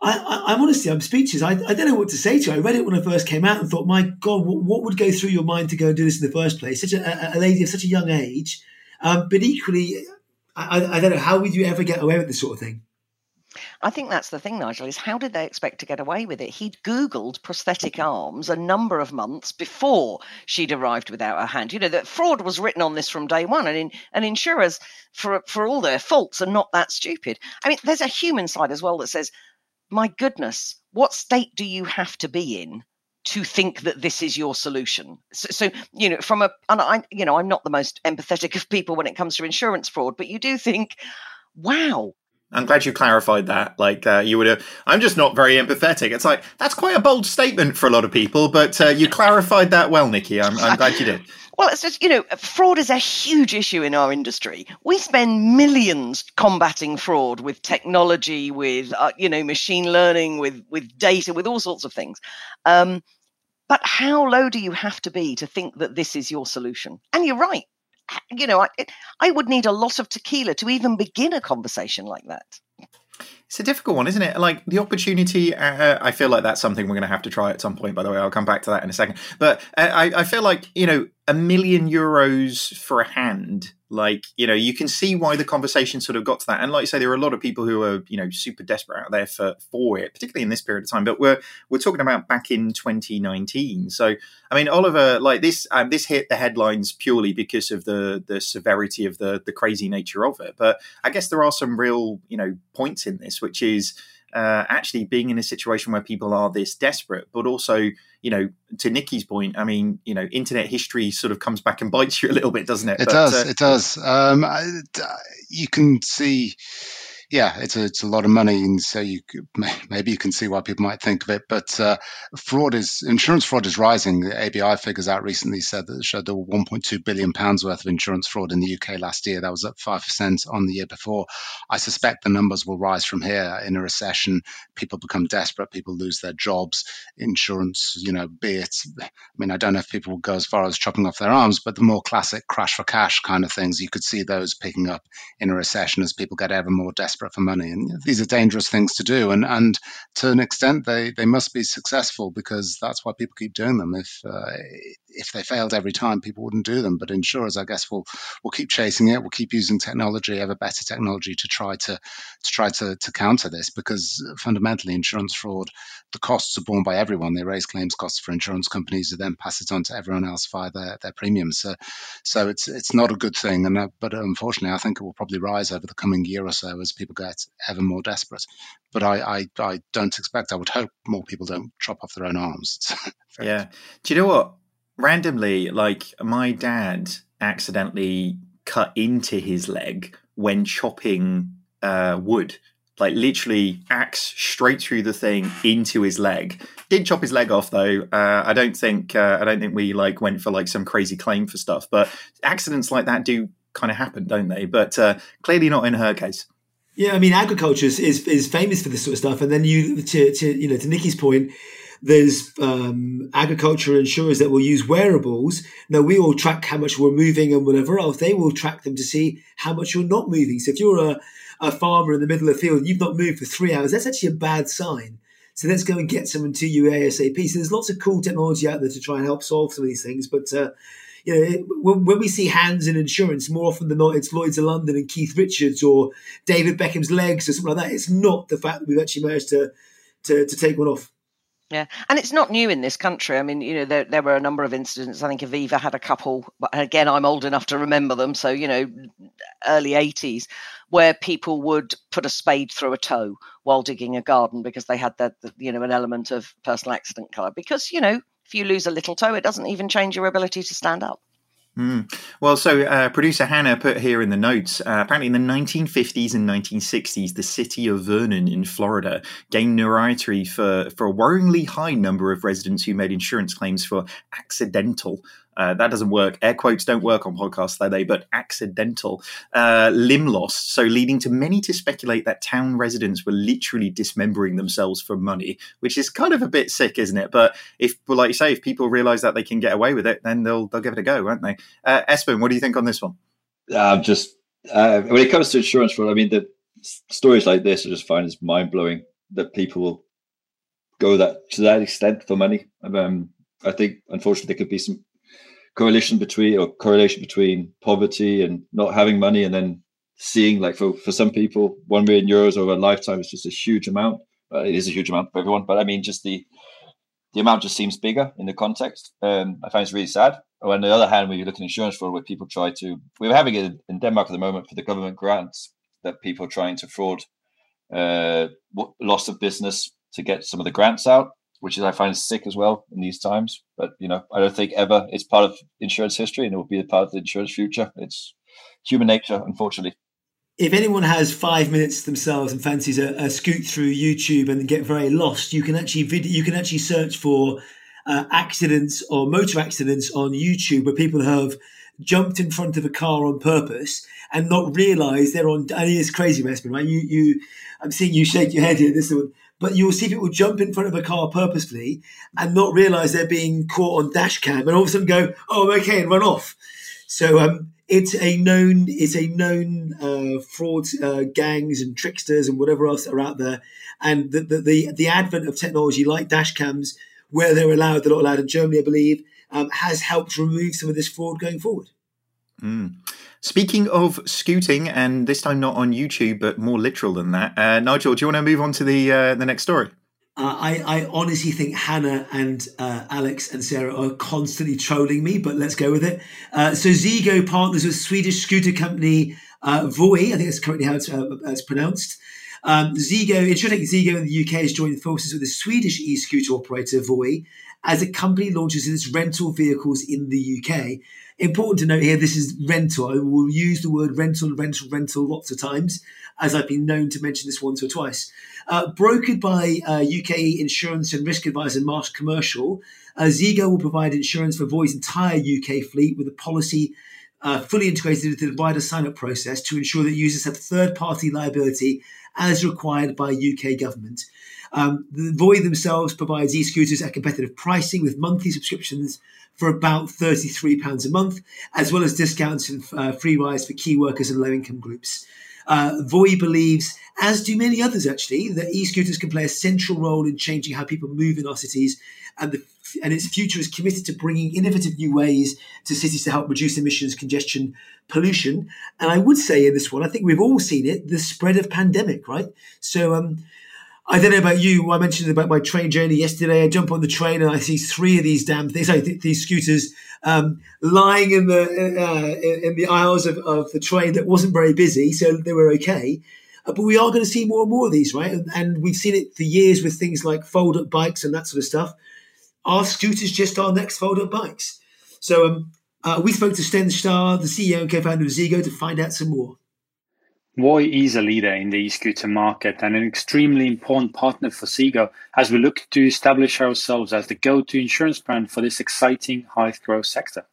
I, am honestly, I'm speechless. I, I, don't know what to say to you. I read it when I first came out and thought, my God, what, what, would go through your mind to go and do this in the first place? Such a, a lady of such a young age. Um, but equally, I, I, don't know, how would you ever get away with this sort of thing? I think that's the thing, Nigel, is how did they expect to get away with it? He'd Googled prosthetic arms a number of months before she'd arrived without her hand. You know, that fraud was written on this from day one, and, in, and insurers, for, for all their faults, are not that stupid. I mean, there's a human side as well that says, my goodness, what state do you have to be in to think that this is your solution. So, so, you know, from a, and I, you know, I'm not the most empathetic of people when it comes to insurance fraud, but you do think, wow, I'm glad you clarified that. Like uh, you would have, I'm just not very empathetic. It's like that's quite a bold statement for a lot of people, but uh, you clarified that well, Nikki. I'm, I'm glad you did. Well, it's just, you know, fraud is a huge issue in our industry. We spend millions combating fraud with technology, with, uh, you know, machine learning, with, with data, with all sorts of things. Um, but how low do you have to be to think that this is your solution? And you're right you know, I, I would need a lot of tequila to even begin a conversation like that. It's a difficult one, isn't it? Like the opportunity, uh, I feel like that's something we're going to have to try at some point. By the way, I'll come back to that in a second. But uh, I, I feel like you know, a million euros for a hand like you know you can see why the conversation sort of got to that and like you say there are a lot of people who are you know super desperate out there for for it particularly in this period of time but we're we're talking about back in 2019 so i mean oliver like this um, this hit the headlines purely because of the the severity of the the crazy nature of it but i guess there are some real you know points in this which is uh, actually being in a situation where people are this desperate, but also, you know, to Nikki's point, I mean, you know, internet history sort of comes back and bites you a little bit, doesn't it? It but, does. Uh, it does. Um, you can see yeah, it's a, it's a lot of money, and so you maybe you can see why people might think of it. But uh, fraud is insurance fraud is rising. The ABI figures out recently said that showed there were 1.2 billion pounds worth of insurance fraud in the UK last year. That was up five percent on the year before. I suspect the numbers will rise from here. In a recession, people become desperate. People lose their jobs. Insurance, you know, be it. I mean, I don't know if people will go as far as chopping off their arms, but the more classic crash for cash kind of things, you could see those picking up in a recession as people get ever more desperate desperate for money. And these are dangerous things to do. And, and to an extent, they, they must be successful because that's why people keep doing them. If, uh, if they failed every time, people wouldn't do them. But insurers, I guess, will will keep chasing it. We'll keep using technology, ever better technology, to try to to try to, to counter this. Because fundamentally, insurance fraud, the costs are borne by everyone. They raise claims costs for insurance companies, who then pass it on to everyone else via their, their premiums. So, so it's it's not a good thing. And uh, but unfortunately, I think it will probably rise over the coming year or so as people get ever more desperate. But I, I, I don't expect, I would hope more people don't chop off their own arms. yeah. Do you know what? Randomly, like my dad accidentally cut into his leg when chopping uh, wood like literally axe straight through the thing into his leg. Did chop his leg off though. Uh, I don't think uh, I don't think we like went for like some crazy claim for stuff. But accidents like that do kind of happen, don't they? But uh, clearly not in her case. Yeah, I mean, agriculture is, is famous for this sort of stuff, and then you to, to you know to Nikki's point, there's um, agriculture insurers that will use wearables. Now we all track how much we're moving and whatever else. They will track them to see how much you're not moving. So if you're a a farmer in the middle of the field, and you've not moved for three hours, that's actually a bad sign. So let's go and get someone to you ASAP. So there's lots of cool technology out there to try and help solve some of these things. But uh, you know, when, when, we see hands in insurance, more often than not, it's Lloyd's of London and Keith Richards or David Beckham's legs or something like that. It's not the fact that we've actually managed to to, to take one off. Yeah, and it's not new in this country. I mean, you know, there, there were a number of incidents. I think Aviva had a couple, but again, I'm old enough to remember them. So, you know, early 80s, where people would put a spade through a toe while digging a garden because they had that, you know, an element of personal accident card. Because, you know, if you lose a little toe, it doesn't even change your ability to stand up. Mm. Well, so uh, producer Hannah put here in the notes uh, apparently in the 1950s and 1960s, the city of Vernon in Florida gained notoriety for, for a worryingly high number of residents who made insurance claims for accidental uh, that doesn't work. Air quotes don't work on podcasts, though they, but accidental uh, limb loss. So, leading to many to speculate that town residents were literally dismembering themselves for money, which is kind of a bit sick, isn't it? But if, like you say, if people realize that they can get away with it, then they'll they'll give it a go, won't they? Uh, Esben, what do you think on this one? I'm just uh, when it comes to insurance fraud, I mean, the stories like this I just find is mind blowing that people will go that to that extent for money. Um, I think, unfortunately, there could be some correlation between or correlation between poverty and not having money and then seeing like for, for some people one million euros over a lifetime is just a huge amount. Uh, it is a huge amount for everyone but i mean just the the amount just seems bigger in the context. Um, i find it's really sad. On the other hand when you look at insurance fraud where people try to we're having it in denmark at the moment for the government grants that people are trying to fraud uh, loss of business to get some of the grants out which is I find sick as well in these times. But you know, I don't think ever it's part of insurance history, and it will be a part of the insurance future. It's human nature, unfortunately. If anyone has five minutes themselves and fancies a, a scoot through YouTube and get very lost, you can actually video, you can actually search for uh, accidents or motor accidents on YouTube where people have jumped in front of a car on purpose and not realised they're on. And it's crazy, Westman. right? You, you, I'm seeing you shake your head here. This one, but you'll see people jump in front of a car purposefully and not realize they're being caught on dash cam and all of a sudden go, oh, okay, and run off. So um, it's a known it's a known uh, fraud uh, gangs and tricksters and whatever else are out there. And the, the, the, the, advent of technology like dash cams, where they're allowed, they're not allowed in Germany, I believe, um, has helped remove some of this fraud going forward. Mm. Speaking of scooting, and this time not on YouTube, but more literal than that, uh, Nigel, do you want to move on to the uh, the next story? Uh, I, I, honestly think Hannah and uh, Alex and Sarah are constantly trolling me, but let's go with it. Uh, so Zego partners with Swedish scooter company uh, Voi, I think that's currently how it's, uh, it's pronounced. Um, Zego, Insurtech Zego in the UK has joined forces with the Swedish e-scooter operator Voi as the company launches its rental vehicles in the UK. Important to note here, this is rental. I will use the word rental, rental, rental lots of times, as I've been known to mention this once or twice. Uh, brokered by uh, UK insurance and risk advisor Marsh Commercial, uh, Zego will provide insurance for Voi's entire UK fleet with a policy uh, fully integrated into the wider sign up process to ensure that users have third party liability as required by UK government. Um, the Voi themselves provides e scooters at competitive pricing with monthly subscriptions for about £33 a month, as well as discounts and uh, free rides for key workers and low income groups. Uh, Voi believes, as do many others actually, that e scooters can play a central role in changing how people move in our cities, and, the, and its future is committed to bringing innovative new ways to cities to help reduce emissions, congestion, pollution. And I would say in this one, I think we've all seen it the spread of pandemic, right? So, um, I don't know about you. I mentioned about my train journey yesterday. I jump on the train and I see three of these damn things, like these scooters, um, lying in the uh, in the aisles of, of, the train that wasn't very busy, so they were okay. Uh, but we are going to see more and more of these, right? And, and we've seen it for years with things like fold up bikes and that sort of stuff. Are scooters just our next fold up bikes? So um, uh, we spoke to Sten Saar, the CEO and co founder of Zego, to find out some more. Voi is a leader in the e-scooter market and an extremely important partner for Zego as we look to establish ourselves as the go-to insurance brand for this exciting high-growth sector.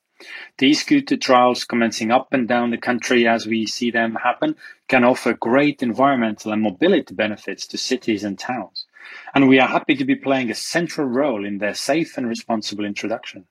The e-scooter trials commencing up and down the country as we see them happen can offer great environmental and mobility benefits to cities and towns. And we are happy to be playing a central role in their safe and responsible introduction.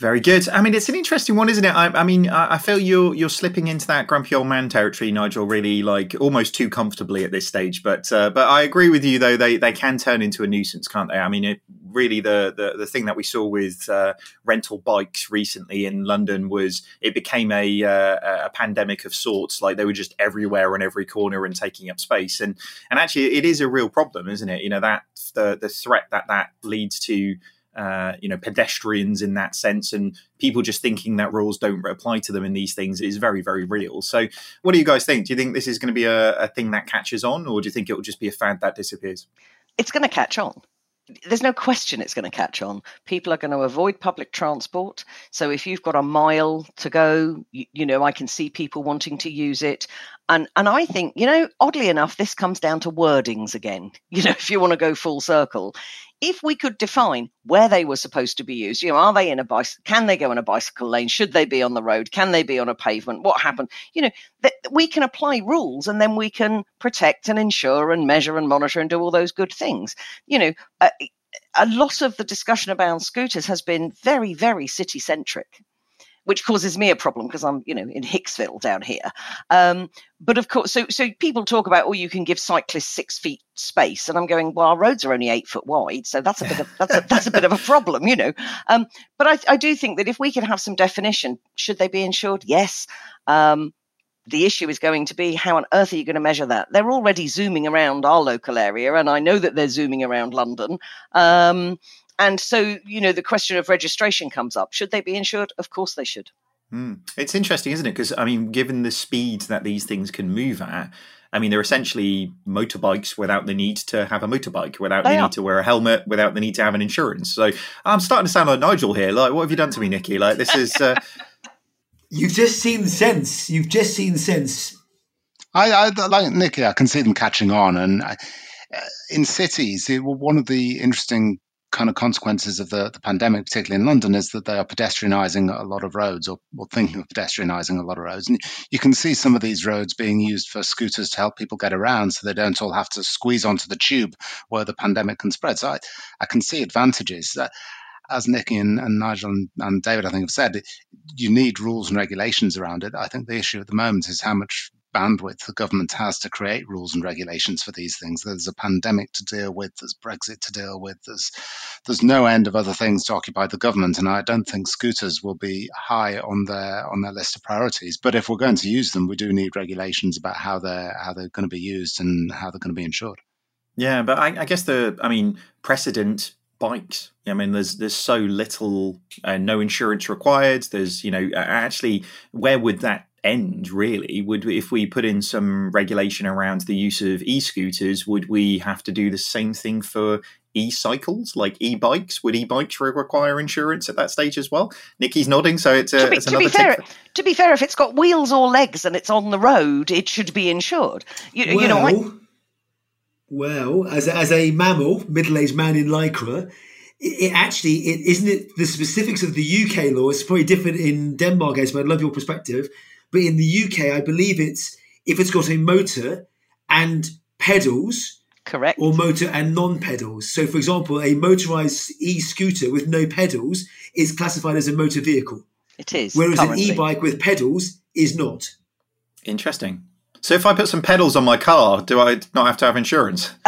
Very good. I mean, it's an interesting one, isn't it? I, I mean, I, I, feel you're you're slipping into that grumpy old man territory, Nigel. Really, like almost too comfortably at this stage. But uh, but I agree with you, though. They they can turn into a nuisance, can't they? I mean, it really the the, the thing that we saw with uh, rental bikes recently in London was it became a uh, a pandemic of sorts. Like they were just everywhere on every corner and taking up space. And and actually, it is a real problem, isn't it? You know that the the threat that that leads to uh, you know pedestrians in that sense and people just thinking that rules don't apply to them in these things is very very real. So what do you guys think? Do you think this is going to be a, a thing that catches on or do you think it will just be a fad that disappears? It's going to catch on there's no question it's going to catch on. People are going to avoid public transport. So if you've got a mile to go, you, you, know, I can see people wanting to use it. And and I think, you know, oddly enough, this comes down to wordings again. You know, if you want to go full circle, if we could define where they were supposed to be used, you know, are they in a bicycle? Can they go in a bicycle lane? Should they be on the road? Can they be on a pavement? What happened? You know, we can apply rules and then we can protect and ensure and measure and monitor and do all those good things. You know, a, a lot of the discussion about scooters has been very, very city centric which causes me a problem because I'm, you know, in Hicksville down here. Um, but of course, so so people talk about, oh, you can give cyclists six feet space, and I'm going, well, our roads are only eight foot wide, so that's a bit of that's a, that's a bit of a problem, you know. Um, but I, I do think that if we can have some definition, should they be insured? Yes. Um, the issue is going to be how on earth are you going to measure that? They're already zooming around our local area, and I know that they're zooming around London. Um, and so, you know, the question of registration comes up. Should they be insured? Of course they should. Mm. It's interesting, isn't it? Because, I mean, given the speed that these things can move at, I mean, they're essentially motorbikes without the need to have a motorbike, without they the are. need to wear a helmet, without the need to have an insurance. So I'm starting to sound like Nigel here. Like, what have you done to me, Nikki? Like, this is. Uh... You've just seen sense. You've just seen sense. I, I like Nikki. I can see them catching on, and I, uh, in cities, it, one of the interesting kind of consequences of the, the pandemic, particularly in London, is that they are pedestrianising a lot of roads or, or thinking of pedestrianising a lot of roads. And you can see some of these roads being used for scooters to help people get around so they don't all have to squeeze onto the tube where the pandemic can spread. So I, I can see advantages. Uh, as Nikki and, and Nigel and, and, David, I think, have said, you need rules and regulations around it. I think the issue at the moment is how much bandwidth the government has to create rules and regulations for these things. There's a pandemic to deal with, there's Brexit to deal with, there's there's no end of other things to occupy the government, and I don't think scooters will be high on their on their list of priorities. But if we're going to use them, we do need regulations about how they're how they're going to be used and how they're going to be insured. Yeah, but I, I guess the I mean precedent bikes. I mean, there's there's so little, uh, no insurance required. There's you know actually, where would that end really? Would if we put in some regulation around the use of e-scooters would we have to do the same thing for e-cycles? Like e-bikes? Would e-bikes require insurance at that stage as well? Nikki's nodding so it's, a, to be, it's to be fair to be fair if it's got wheels or legs and it's on the road it should be insured. You, well, you know I... well as a, as a mammal middle-aged man in lycra it actually it isn't it the specifics of the UK law. It's probably different in Denmark, as but I'd love your perspective. But in the UK, I believe it's if it's got a motor and pedals, correct, or motor and non-pedals. So, for example, a motorized e-scooter with no pedals is classified as a motor vehicle. It is. Whereas currently. an e-bike with pedals is not. Interesting. So, if I put some pedals on my car, do I not have to have insurance?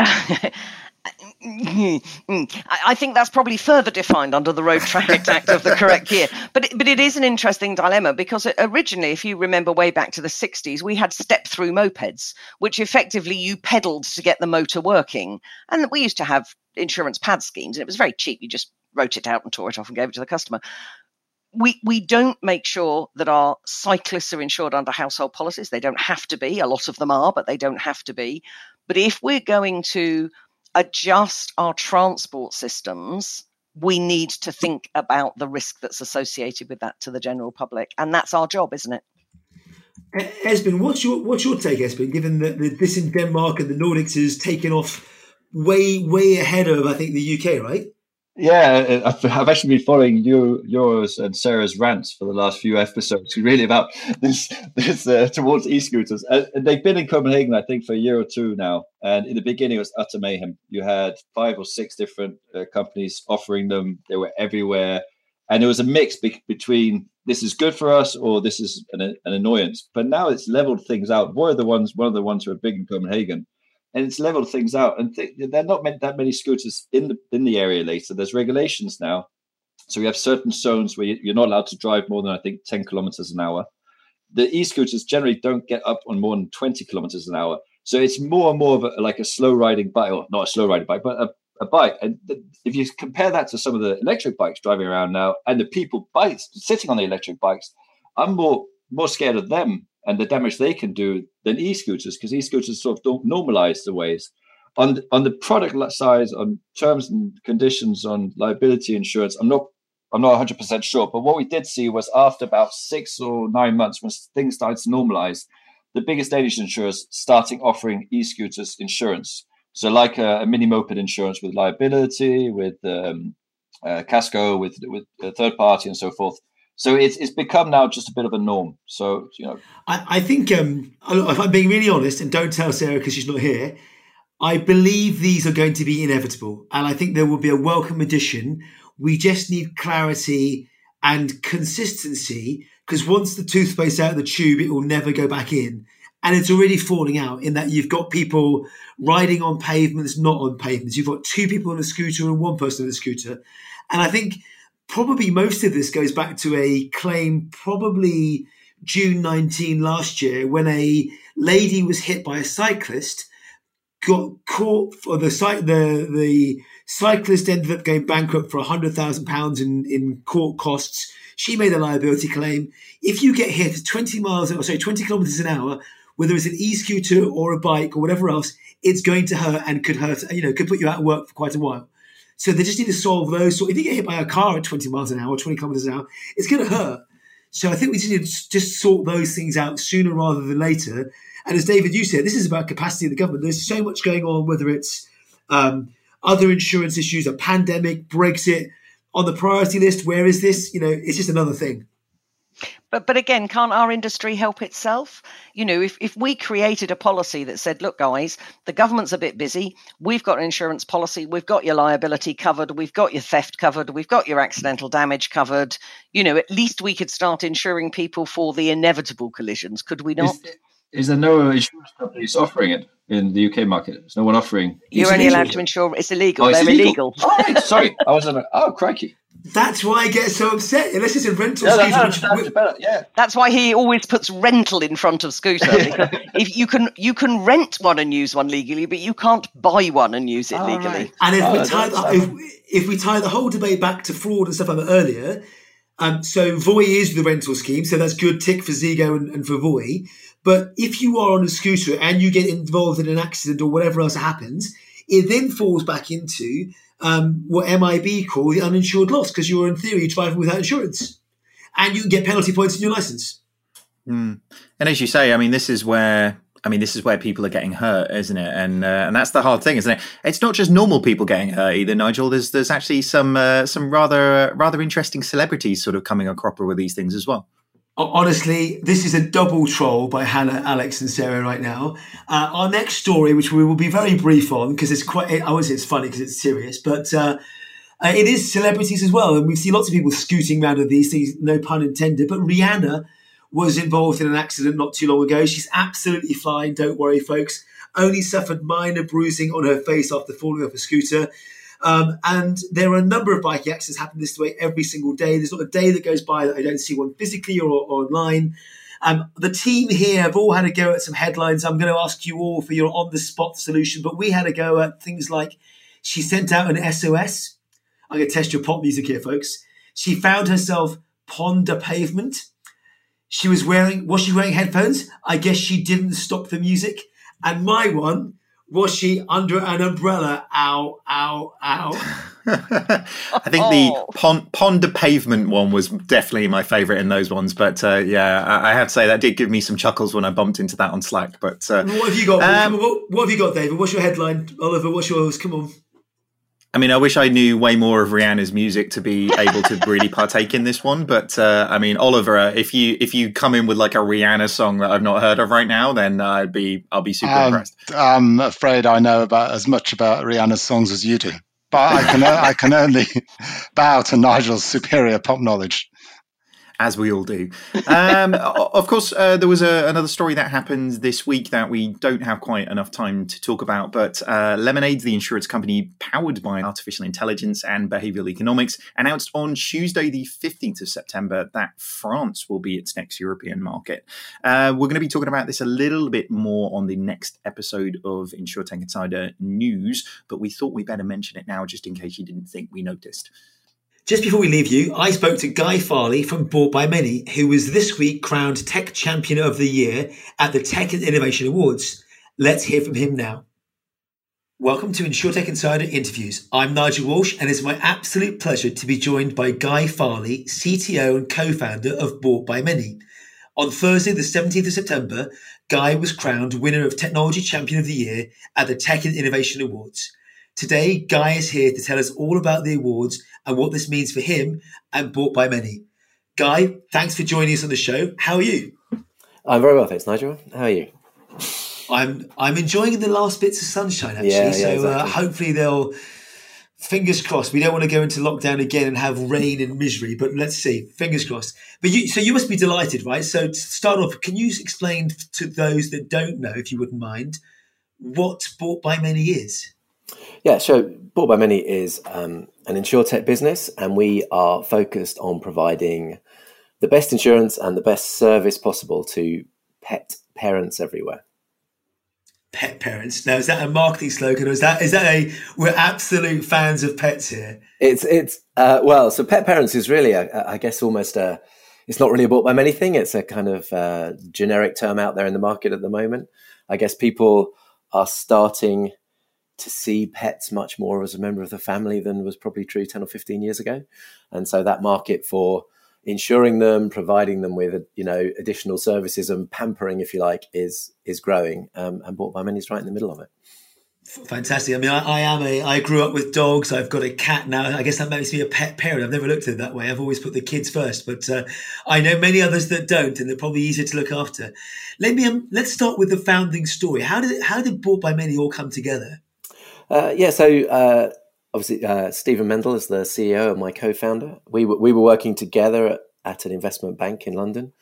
I think that's probably further defined under the Road Traffic Act of the correct year. But but it is an interesting dilemma because originally, if you remember way back to the 60s, we had step through mopeds, which effectively you pedalled to get the motor working. And we used to have insurance pad schemes, and it was very cheap. You just wrote it out and tore it off and gave it to the customer. We we don't make sure that our cyclists are insured under household policies. They don't have to be. A lot of them are, but they don't have to be. But if we're going to adjust our transport systems, we need to think about the risk that's associated with that to the general public, and that's our job, isn't it? Esben, what's your what's your take, Esben? Given that this in Denmark and the Nordics is taken off way way ahead of I think the UK, right? Yeah, I've actually been following you, yours and Sarah's rants for the last few episodes, really about this, this uh, towards e-scooters. Uh, they've been in Copenhagen, I think, for a year or two now. And in the beginning, it was utter mayhem. You had five or six different uh, companies offering them. They were everywhere, and it was a mix be- between this is good for us or this is an, an annoyance. But now it's leveled things out. One of the ones, one of the ones who are big in Copenhagen and it's leveled things out. And th- there are not that many scooters in the in the area later. There's regulations now, so we have certain zones where you're not allowed to drive more than I think 10 kilometers an hour. The e-scooters generally don't get up on more than 20 kilometers an hour. So it's more and more of a, like a slow riding bike, or not a slow riding bike, but a, a bike. And if you compare that to some of the electric bikes driving around now, and the people bikes sitting on the electric bikes, I'm more more scared of them and the damage they can do than e-scooters because e-scooters sort of don't normalize the ways. On on the product side, on terms and conditions, on liability insurance, I'm not I'm not 100 percent sure. But what we did see was after about six or nine months, when things started to normalize, the biggest Danish insurers starting offering e-scooters insurance. So like a, a mini moped insurance with liability, with um, uh, casco, with with a third party, and so forth. So it's, it's become now just a bit of a norm. So, you know. I, I think, um, if I'm being really honest, and don't tell Sarah because she's not here, I believe these are going to be inevitable. And I think there will be a welcome addition. We just need clarity and consistency because once the toothpaste out of the tube, it will never go back in. And it's already falling out in that you've got people riding on pavements, not on pavements. You've got two people on a scooter and one person on a scooter. And I think probably most of this goes back to a claim probably June 19 last year when a lady was hit by a cyclist, got caught for the the the cyclist ended up going bankrupt for hundred thousand pounds in in court costs. She made a liability claim. If you get hit 20 miles or sorry 20 kilometers an hour, whether it's an e-scooter or a bike or whatever else, it's going to hurt and could hurt, you know, could put you out of work for quite a while. So they just need to solve those. So if you get hit by a car at 20 miles an hour, 20 kilometers an hour, it's going to hurt. So I think we just need to just sort those things out sooner rather than later. And as David, you said, this is about capacity of the government. There's so much going on, whether it's um, other insurance issues, a pandemic, Brexit. On the priority list, where is this? You know, it's just another thing. But but again, can't our industry help itself? You know, if, if we created a policy that said, look, guys, the government's a bit busy, we've got an insurance policy, we've got your liability covered, we've got your theft covered, we've got your accidental damage covered, you know, at least we could start insuring people for the inevitable collisions, could we not? Is, is there no insurance companies offering it in the UK market? There's no one offering. You're only allowed to insure. It's illegal. Oh, They're illegal. illegal. oh, sorry, I was. Oh, crikey! That's why I get so upset. Unless it's a rental yeah, scooter. That's, that's, yeah. that's why he always puts rental in front of scooter. if you can you can rent one and use one legally, but you can't buy one and use it oh, legally. Right. And if, oh, we tie the, if, if, we tie the whole debate back to fraud and stuff like that earlier, um, so Voi is the rental scheme, so that's good tick for Zego and, and for Voi. But if you are on a scooter and you get involved in an accident or whatever else happens, it then falls back into um, what MIB call the uninsured loss because you're in theory driving without insurance, and you can get penalty points in your license. Mm. And as you say, I mean, this is where I mean, this is where people are getting hurt, isn't it? And uh, and that's the hard thing, isn't it? It's not just normal people getting hurt either, Nigel. There's there's actually some uh, some rather rather interesting celebrities sort of coming a cropper with these things as well. Honestly, this is a double troll by Hannah, Alex, and Sarah right now. Uh, our next story, which we will be very brief on, because it's quite, I would say it's funny because it's serious, but uh, uh, it is celebrities as well. And we've seen lots of people scooting around with these things, no pun intended. But Rihanna was involved in an accident not too long ago. She's absolutely fine, don't worry, folks. Only suffered minor bruising on her face after falling off a scooter. Um, and there are a number of bike accidents happen this way every single day. There's not a day that goes by that I don't see one physically or, or online. Um, the team here have all had a go at some headlines. I'm going to ask you all for your on the spot solution, but we had a go at things like she sent out an SOS. I'm going to test your pop music here, folks. She found herself Pon de Pavement. She was wearing, was she wearing headphones? I guess she didn't stop the music. And my one, was she under an umbrella? Ow, ow, ow. I think the pond, pond, Pon de Pavement one was definitely my favourite in those ones. But uh, yeah, I, I have to say that did give me some chuckles when I bumped into that on Slack. But uh, What have you got? Um, what, what have you got, David? What's your headline? Oliver, what's yours? Come on. I mean, I wish I knew way more of Rihanna's music to be able to really partake in this one. But uh, I mean, Oliver, uh, if you if you come in with like a Rihanna song that I've not heard of right now, then I'd be I'll be super Um, impressed. I'm afraid I know about as much about Rihanna's songs as you do, but I can I can only bow to Nigel's superior pop knowledge. As we all do. Um, of course, uh, there was a, another story that happened this week that we don't have quite enough time to talk about. But uh, Lemonade, the insurance company powered by artificial intelligence and behavioral economics, announced on Tuesday, the 15th of September, that France will be its next European market. Uh, we're going to be talking about this a little bit more on the next episode of InsurTech Insider News, but we thought we better mention it now just in case you didn't think we noticed. Just before we leave you, I spoke to Guy Farley from Bought by Many, who was this week crowned Tech Champion of the Year at the Tech and Innovation Awards. Let's hear from him now. Welcome to InsurTech Insider Interviews. I'm Nigel Walsh, and it's my absolute pleasure to be joined by Guy Farley, CTO and co-founder of Bought by Many. On Thursday, the 17th of September, Guy was crowned winner of Technology Champion of the Year at the Tech and Innovation Awards. Today, Guy is here to tell us all about the awards and what this means for him and Bought by Many. Guy, thanks for joining us on the show. How are you? I'm very well, thanks, Nigel. How are you? I'm I'm enjoying the last bits of sunshine actually. Yeah, yeah, so uh, hopefully they'll. Fingers crossed. We don't want to go into lockdown again and have rain and misery, but let's see. Fingers crossed. But you, so you must be delighted, right? So to start off, can you explain to those that don't know, if you wouldn't mind, what Bought by Many is? Yeah, so Bought by Many is um, an insurtech business, and we are focused on providing the best insurance and the best service possible to pet parents everywhere. Pet parents. Now, is that a marketing slogan, or is that is that a we're absolute fans of pets here? It's it's uh, well, so pet parents is really, a, I guess, almost a. It's not really a bought by many thing. It's a kind of uh, generic term out there in the market at the moment. I guess people are starting to see pets much more as a member of the family than was probably true ten or fifteen years ago, and so that market for insuring them, providing them with you know additional services and pampering, if you like, is is growing. Um, and bought by many is right in the middle of it. Fantastic. I mean, I, I am a. I grew up with dogs. I've got a cat now. I guess that makes me a pet parent. I've never looked at it that way. I've always put the kids first, but uh, I know many others that don't, and they're probably easier to look after. Let me. Um, let's start with the founding story. How did how did Bought by Many all come together? Uh, yeah, so uh, obviously uh, Steven Mendel is the CEO and my co-founder. We were, we were working together at, at an investment bank in London,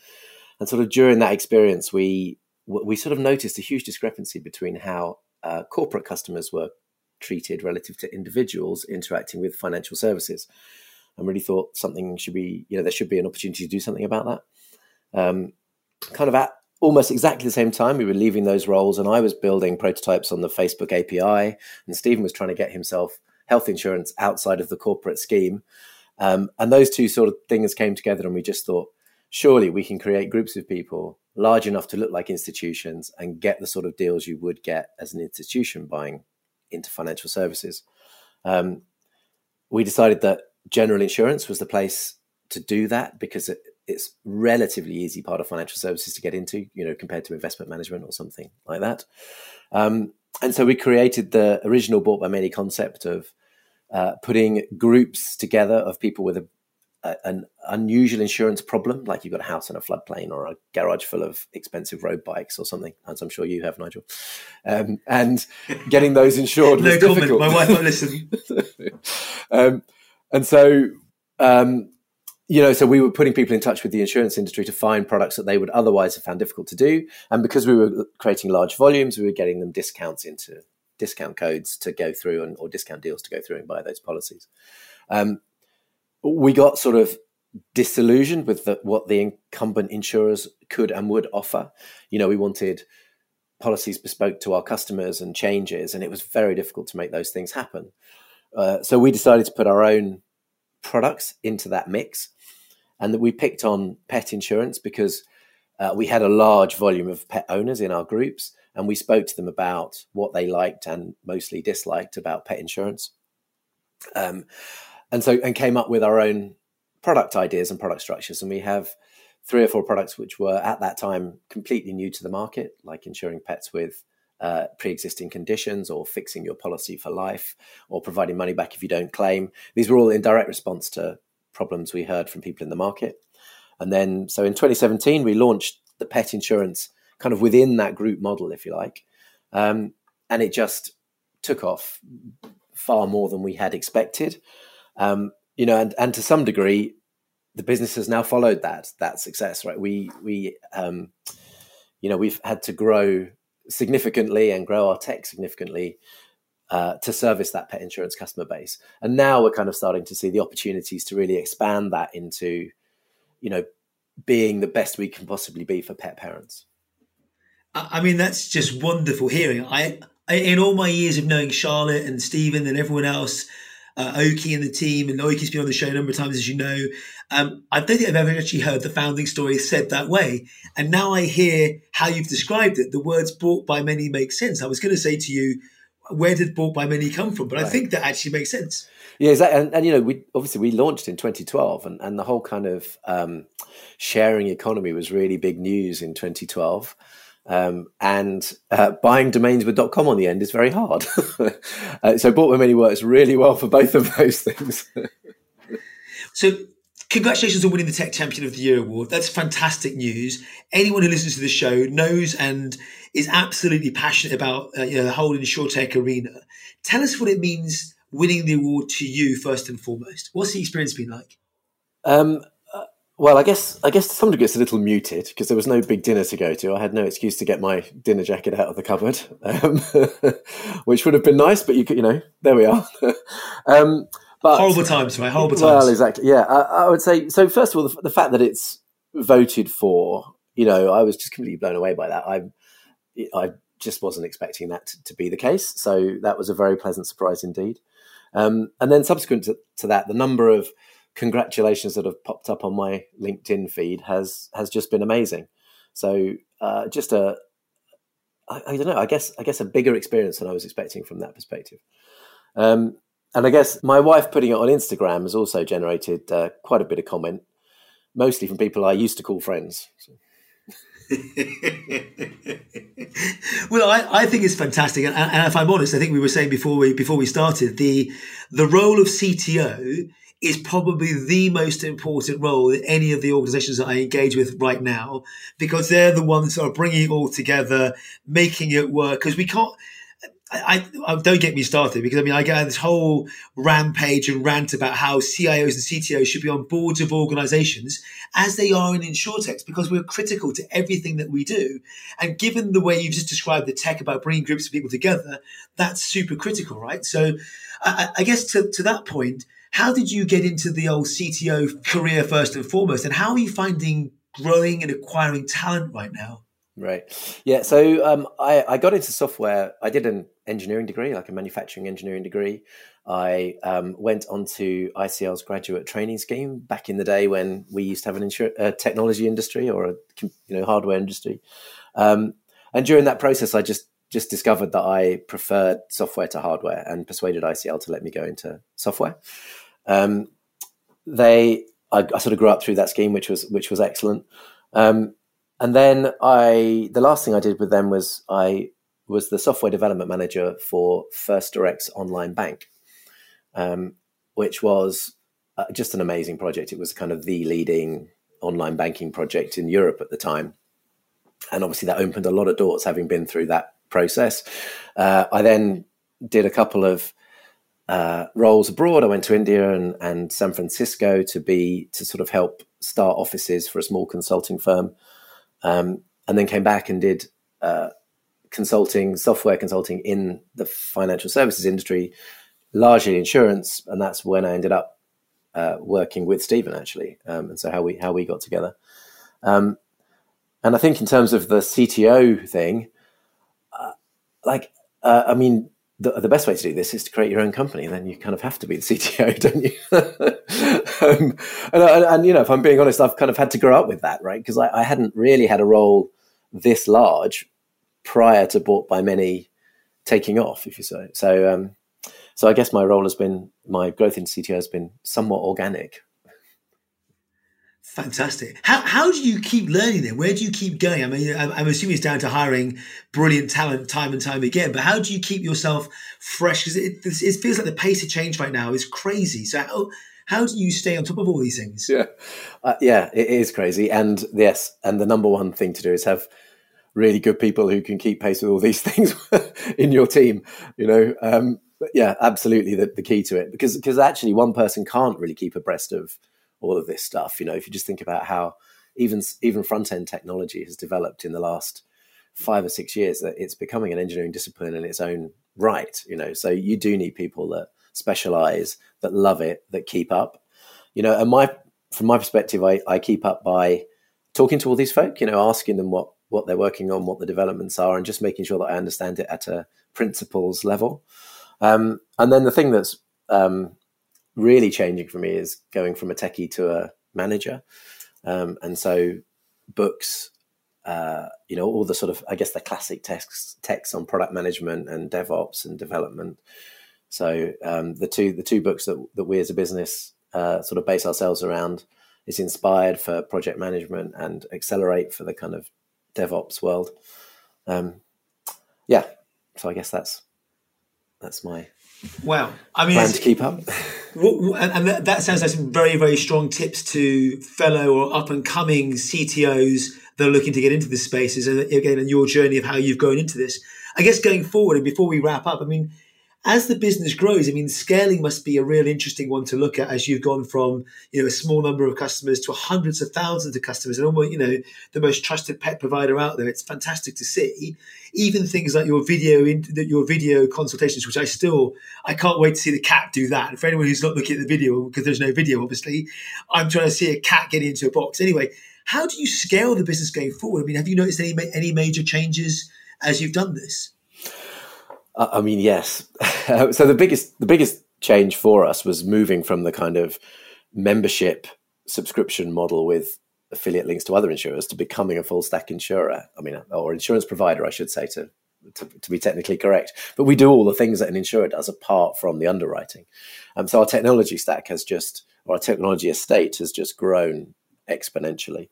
and sort of during that experience, we we sort of noticed a huge discrepancy between how uh, corporate customers were treated relative to individuals interacting with financial services, and really thought something should be you know there should be an opportunity to do something about that. Um, kind of at almost exactly the same time we were leaving those roles and i was building prototypes on the facebook api and steven was trying to get himself health insurance outside of the corporate scheme. Um, and those two sort of things came together and we just thought surely we can create groups of people large enough to look like institutions and get the sort of deals you would get as an institution buying into financial services. Um, we decided that general insurance was the place to do that because it, it's relatively easy part of financial services to get into, you know, compared to investment management or something like that. Um, and so we created the original bought by many concept of uh, putting groups together of people with a, a, an unusual insurance problem, like you've got a house in a floodplain or a garage full of expensive road bikes or something, as I'm sure you have, Nigel. Um, and getting those insured No was comment. difficult. My wife won't listen. um, and so, um, you know, so we were putting people in touch with the insurance industry to find products that they would otherwise have found difficult to do. And because we were creating large volumes, we were getting them discounts into discount codes to go through and or discount deals to go through and buy those policies. Um, we got sort of disillusioned with the, what the incumbent insurers could and would offer. You know, we wanted policies bespoke to our customers and changes, and it was very difficult to make those things happen. Uh, so we decided to put our own products into that mix. And that we picked on pet insurance because uh, we had a large volume of pet owners in our groups, and we spoke to them about what they liked and mostly disliked about pet insurance. Um, and so, and came up with our own product ideas and product structures. And we have three or four products which were at that time completely new to the market, like insuring pets with uh, pre-existing conditions or fixing your policy for life or providing money back if you don't claim. These were all in direct response to problems we heard from people in the market. And then, so in 2017, we launched the pet insurance kind of within that group model, if you like. Um, and it just took off far more than we had expected. Um, you know, and, and to some degree, the business has now followed that that success, right? We we um, you know we've had to grow significantly and grow our tech significantly uh, to service that pet insurance customer base, and now we're kind of starting to see the opportunities to really expand that into you know, being the best we can possibly be for pet parents. I mean, that's just wonderful hearing. I, I in all my years of knowing Charlotte and Steven and everyone else, uh, Oki and the team, and Oki's been on the show a number of times, as you know. Um, I don't think I've ever actually heard the founding story said that way. And now I hear how you've described it. The words bought by many make sense. I was going to say to you, where did bought by many come from? But right. I think that actually makes sense. Yeah, exactly. And, and, you know, we obviously we launched in 2012, and, and the whole kind of um, sharing economy was really big news in 2012. Um, and uh, buying domains with .com on the end is very hard. uh, so bought by many works really well for both of those things. so congratulations on winning the Tech Champion of the Year award. That's fantastic news. Anyone who listens to the show knows and is absolutely passionate about uh, you know, the whole arena. Tell us what it means winning the award to you first and foremost. What's the experience been like? Um, uh, well, I guess I guess to some degree it's a little muted because there was no big dinner to go to. I had no excuse to get my dinner jacket out of the cupboard, um, which would have been nice, but you you know, there we are. um, but, horrible times, right? Horrible times. Well, exactly. Yeah, I, I would say so. First of all, the, the, fact that it's voted for, you know, I was just completely blown away by that. I, I just wasn't expecting that to, to be the case. So that was a very pleasant surprise indeed. Um, and then subsequent to, to, that, the number of congratulations that have popped up on my LinkedIn feed has has just been amazing. So uh, just a I, I, don't know. I guess I guess a bigger experience than I was expecting from that perspective. Um, and I guess my wife putting it on Instagram has also generated uh, quite a bit of comment, mostly from people I used to call friends. So. well, I, I think it's fantastic, and, and, if I'm honest, I think we were saying before we before we started the the role of CTO is probably the most important role in any of the organizations that I engage with right now because they're the ones that are bringing it all together, making it work. Because we can't I, I, don't get me started because I mean I get this whole rampage and rant about how CIOs and CTOs should be on boards of organizations as they are in insurtechs because we're critical to everything that we do. And given the way you've just described the tech about bringing groups of people together, that's super critical, right? So I, I guess to, to that point, how did you get into the old CTO career first and foremost? And how are you finding growing and acquiring talent right now? Right. Yeah. So um, I, I got into software. I did an engineering degree, like a manufacturing engineering degree. I um, went onto ICL's graduate training scheme back in the day when we used to have an insur- a technology industry or a you know hardware industry. Um, and during that process, I just just discovered that I preferred software to hardware and persuaded ICL to let me go into software. Um, they, I, I, sort of grew up through that scheme, which was which was excellent. Um, and then I, the last thing I did with them was I was the software development manager for First Direct's online bank, um, which was uh, just an amazing project. It was kind of the leading online banking project in Europe at the time. And obviously, that opened a lot of doors, having been through that process. Uh, I then did a couple of uh, roles abroad. I went to India and, and San Francisco to be to sort of help start offices for a small consulting firm um, and then came back and did uh, consulting, software consulting in the financial services industry, largely insurance, and that's when I ended up uh, working with Steven actually, um, and so how we how we got together. Um, and I think in terms of the CTO thing, uh, like uh, I mean, the, the best way to do this is to create your own company. Then you kind of have to be the CTO, don't you? um, and, and, and, you know, if I'm being honest, I've kind of had to grow up with that, right? Because I, I, hadn't really had a role this large prior to bought by many taking off, if you say. So, um, so I guess my role has been my growth in CTO has been somewhat organic. Fantastic. How, how do you keep learning then? Where do you keep going? I mean, I'm, assuming it's down to hiring brilliant talent time and time again, but how do you keep yourself fresh? Because it, it feels like the pace of change right now is crazy. So how, how do you stay on top of all these things? Yeah, uh, yeah, it is crazy. And yes, and the number one thing to do is have really good people who can keep pace with all these things in your team. You know, um, yeah, absolutely the, the key to it because because actually one person can't really keep abreast of all of this stuff. You know, if you just think about how even even front end technology has developed in the last five or six years, that it's becoming an engineering discipline in its own right. You know, so you do need people that specialize, that love it, that keep up. You know, and my from my perspective, I, I keep up by talking to all these folk. You know, asking them what what they're working on, what the developments are, and just making sure that I understand it at a principles level. Um, and then the thing that's um, really changing for me is going from a techie to a manager. Um, and so books, uh, you know, all the sort of, I guess, the classic texts, texts on product management and DevOps and development. So um, the two the two books that, that we as a business uh, sort of base ourselves around is inspired for project management and accelerate for the kind of DevOps world. Um, yeah, so I guess that's that's my Wow, I mean, plan to keep up. and that sounds like some very, very strong tips to fellow or up and coming CTOs that are looking to get into this space. Is uh, again, in your journey of how you've grown into this. I guess going forward, and before we wrap up, I mean, as the business grows, I mean, scaling must be a real interesting one to look at as you've gone from you know a small number of customers to hundreds of thousands of customers, and almost you know the most trusted pet provider out there. It's fantastic to see. Even things like your video, your video consultations, which I still I can't wait to see the cat do that. And for anyone who's not looking at the video because there's no video, obviously, I'm trying to see a cat getting into a box. Anyway, how do you scale the business going forward? I mean, have you noticed any any major changes as you've done this? I mean, yes. so the biggest the biggest change for us was moving from the kind of membership subscription model with affiliate links to other insurers to becoming a full stack insurer. I mean, or insurance provider, I should say, to, to, to be technically correct. But we do all the things that an insurer does apart from the underwriting. Um, so our technology stack has just, or our technology estate has just grown exponentially.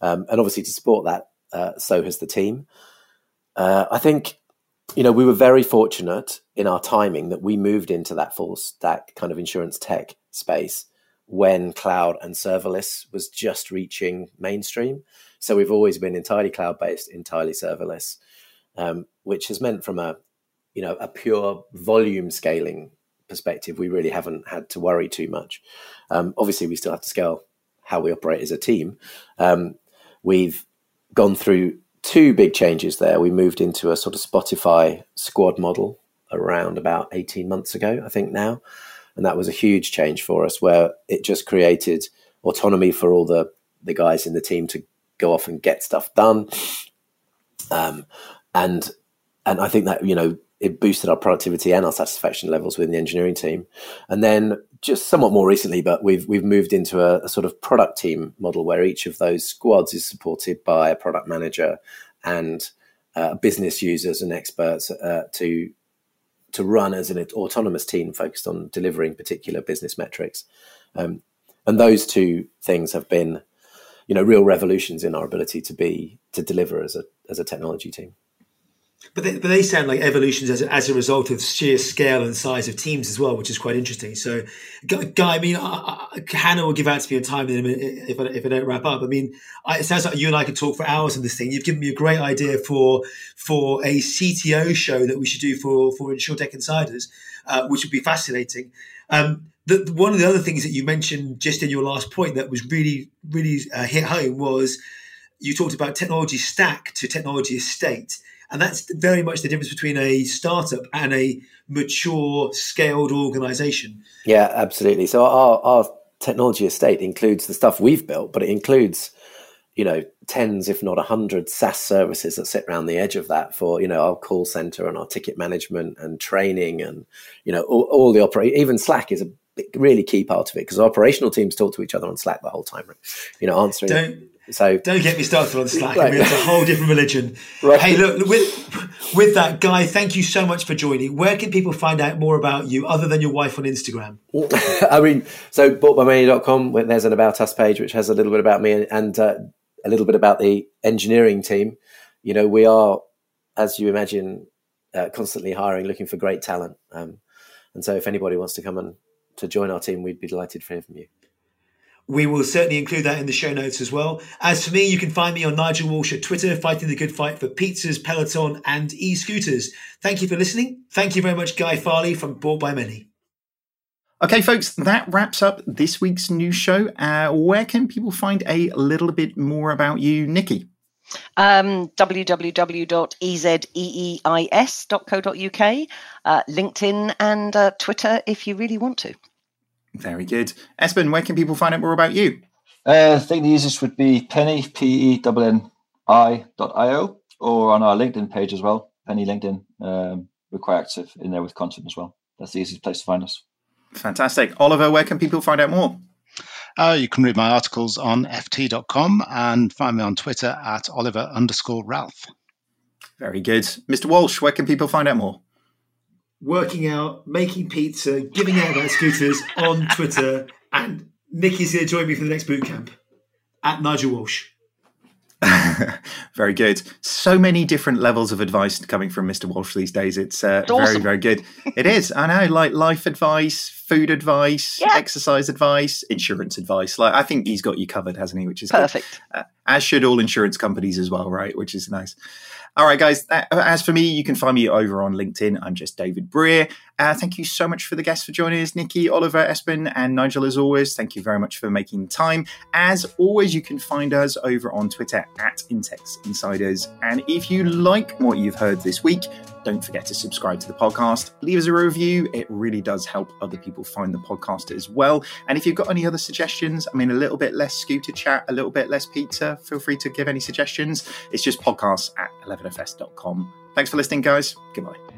Um, and obviously, to support that, uh, so has the team. Uh, I think you know, we were very fortunate in our timing that we moved into that full stack kind of insurance tech space when cloud and serverless was just reaching mainstream. So we've always been entirely cloud based, entirely serverless, um, which has meant from a you know a pure volume scaling perspective, we really haven't had to worry too much. Um, obviously, we still have to scale how we operate as a team. Um, we've gone through two big changes there. We moved into a sort of Spotify squad model around about 18 months ago, I think now. And that was a huge change for us where it just created autonomy for all the, the guys in the team to go off and get stuff done. Um, and and I think that, you know, it boosted our productivity and our satisfaction levels within the engineering team. And then just somewhat more recently, but we've we've moved into a, a, sort of product team model where each of those squads is supported by a product manager and uh, business users and experts uh, to to run as an autonomous team focused on delivering particular business metrics. Um, and those two things have been, you know, real revolutions in our ability to be to deliver as a as a technology team. But they, but they sound like evolutions as as a result of sheer scale and size of teams as well, which is quite interesting. So, Guy, I mean, I, I, Hannah will give out to me a time in a minute if I, if I don't wrap up. I mean, I, it sounds like you and I could talk for hours on this thing. You've given me a great idea for for a CTO show that we should do for for InsurTech Insiders, uh, which would be fascinating. Um, the, one of the other things that you mentioned just in your last point that was really really uh, hit home was you talked about technology stack to technology estate and that's very much the difference between a startup and a mature, scaled organization. Yeah, absolutely. So our, our technology estate includes the stuff we've built, but it includes you know tens if not a hundred SaaS services that sit around the edge of that for you know our call center and our ticket management and training and you know all, all the operate even Slack is a really key part of it because operational teams talk to each other on Slack the whole time, you know, answering. Don't, so don't get me started on Slack. Right. I mean, it's a whole different religion. Right. Hey, look with with that guy. Thank you so much for joining. Where can people find out more about you other than your wife on Instagram? I mean, so boughtbymany.com. There's an about us page which has a little bit about me and uh, a little bit about the engineering team. You know, we are, as you imagine, uh, constantly hiring, looking for great talent. Um, and so, if anybody wants to come and to join our team, we'd be delighted to hear from you. We will certainly include that in the show notes as well. As for me, you can find me on Nigel Walsh at Twitter, fighting the good fight for pizzas, Peloton, and e scooters. Thank you for listening. Thank you very much, Guy Farley from Bought by Many. Okay, folks, that wraps up this week's new show. Uh, where can people find a little bit more about you, Nikki? Um, www.ezeeis.co.uk, uh, LinkedIn, and uh, Twitter if you really want to. Very good. Esben, where can people find out more about you? Uh, I think the easiest would be Penni, P E N N I dot I-O, or on our LinkedIn page as well, Penni LinkedIn. Um, we're quite active in there with content as well. That's the easiest place to find us. Fantastic. Oliver, where can people find out more? Uh, you can read my articles on ft.com and find me on Twitter at Oliver underscore Ralph. Very good. Mr. Walsh, where can people find out more? Working out, making pizza, giving out about scooters on Twitter, and Nikki's going to join me for the next boot camp at Nigel Walsh. very good. So many different levels of advice coming from Mr. Walsh these days. It's uh, awesome. very, very good. It is. I know, like life advice, food advice, yeah. exercise advice, insurance advice. Like I think he's got you covered, hasn't he? Which is perfect. Uh, as should all insurance companies as well, right? Which is nice. All right, guys. As for me, you can find me over on LinkedIn. I'm just David Brear. Uh, thank you so much for the guests for joining us, Nikki, Oliver, Esben, and Nigel, as always. Thank you very much for making time. As always, you can find us over on Twitter at Insurtech Insiders. And if you like what you've heard this week, don't forget to subscribe to the podcast. Leave us a review. It really does help other people find the podcast as well. And if you've got any other suggestions, I mean, a little bit less scooter chat, a little bit less pizza, feel free to give any suggestions. It's just podcasts at 11fs.com. Thanks for listening, guys. Goodbye.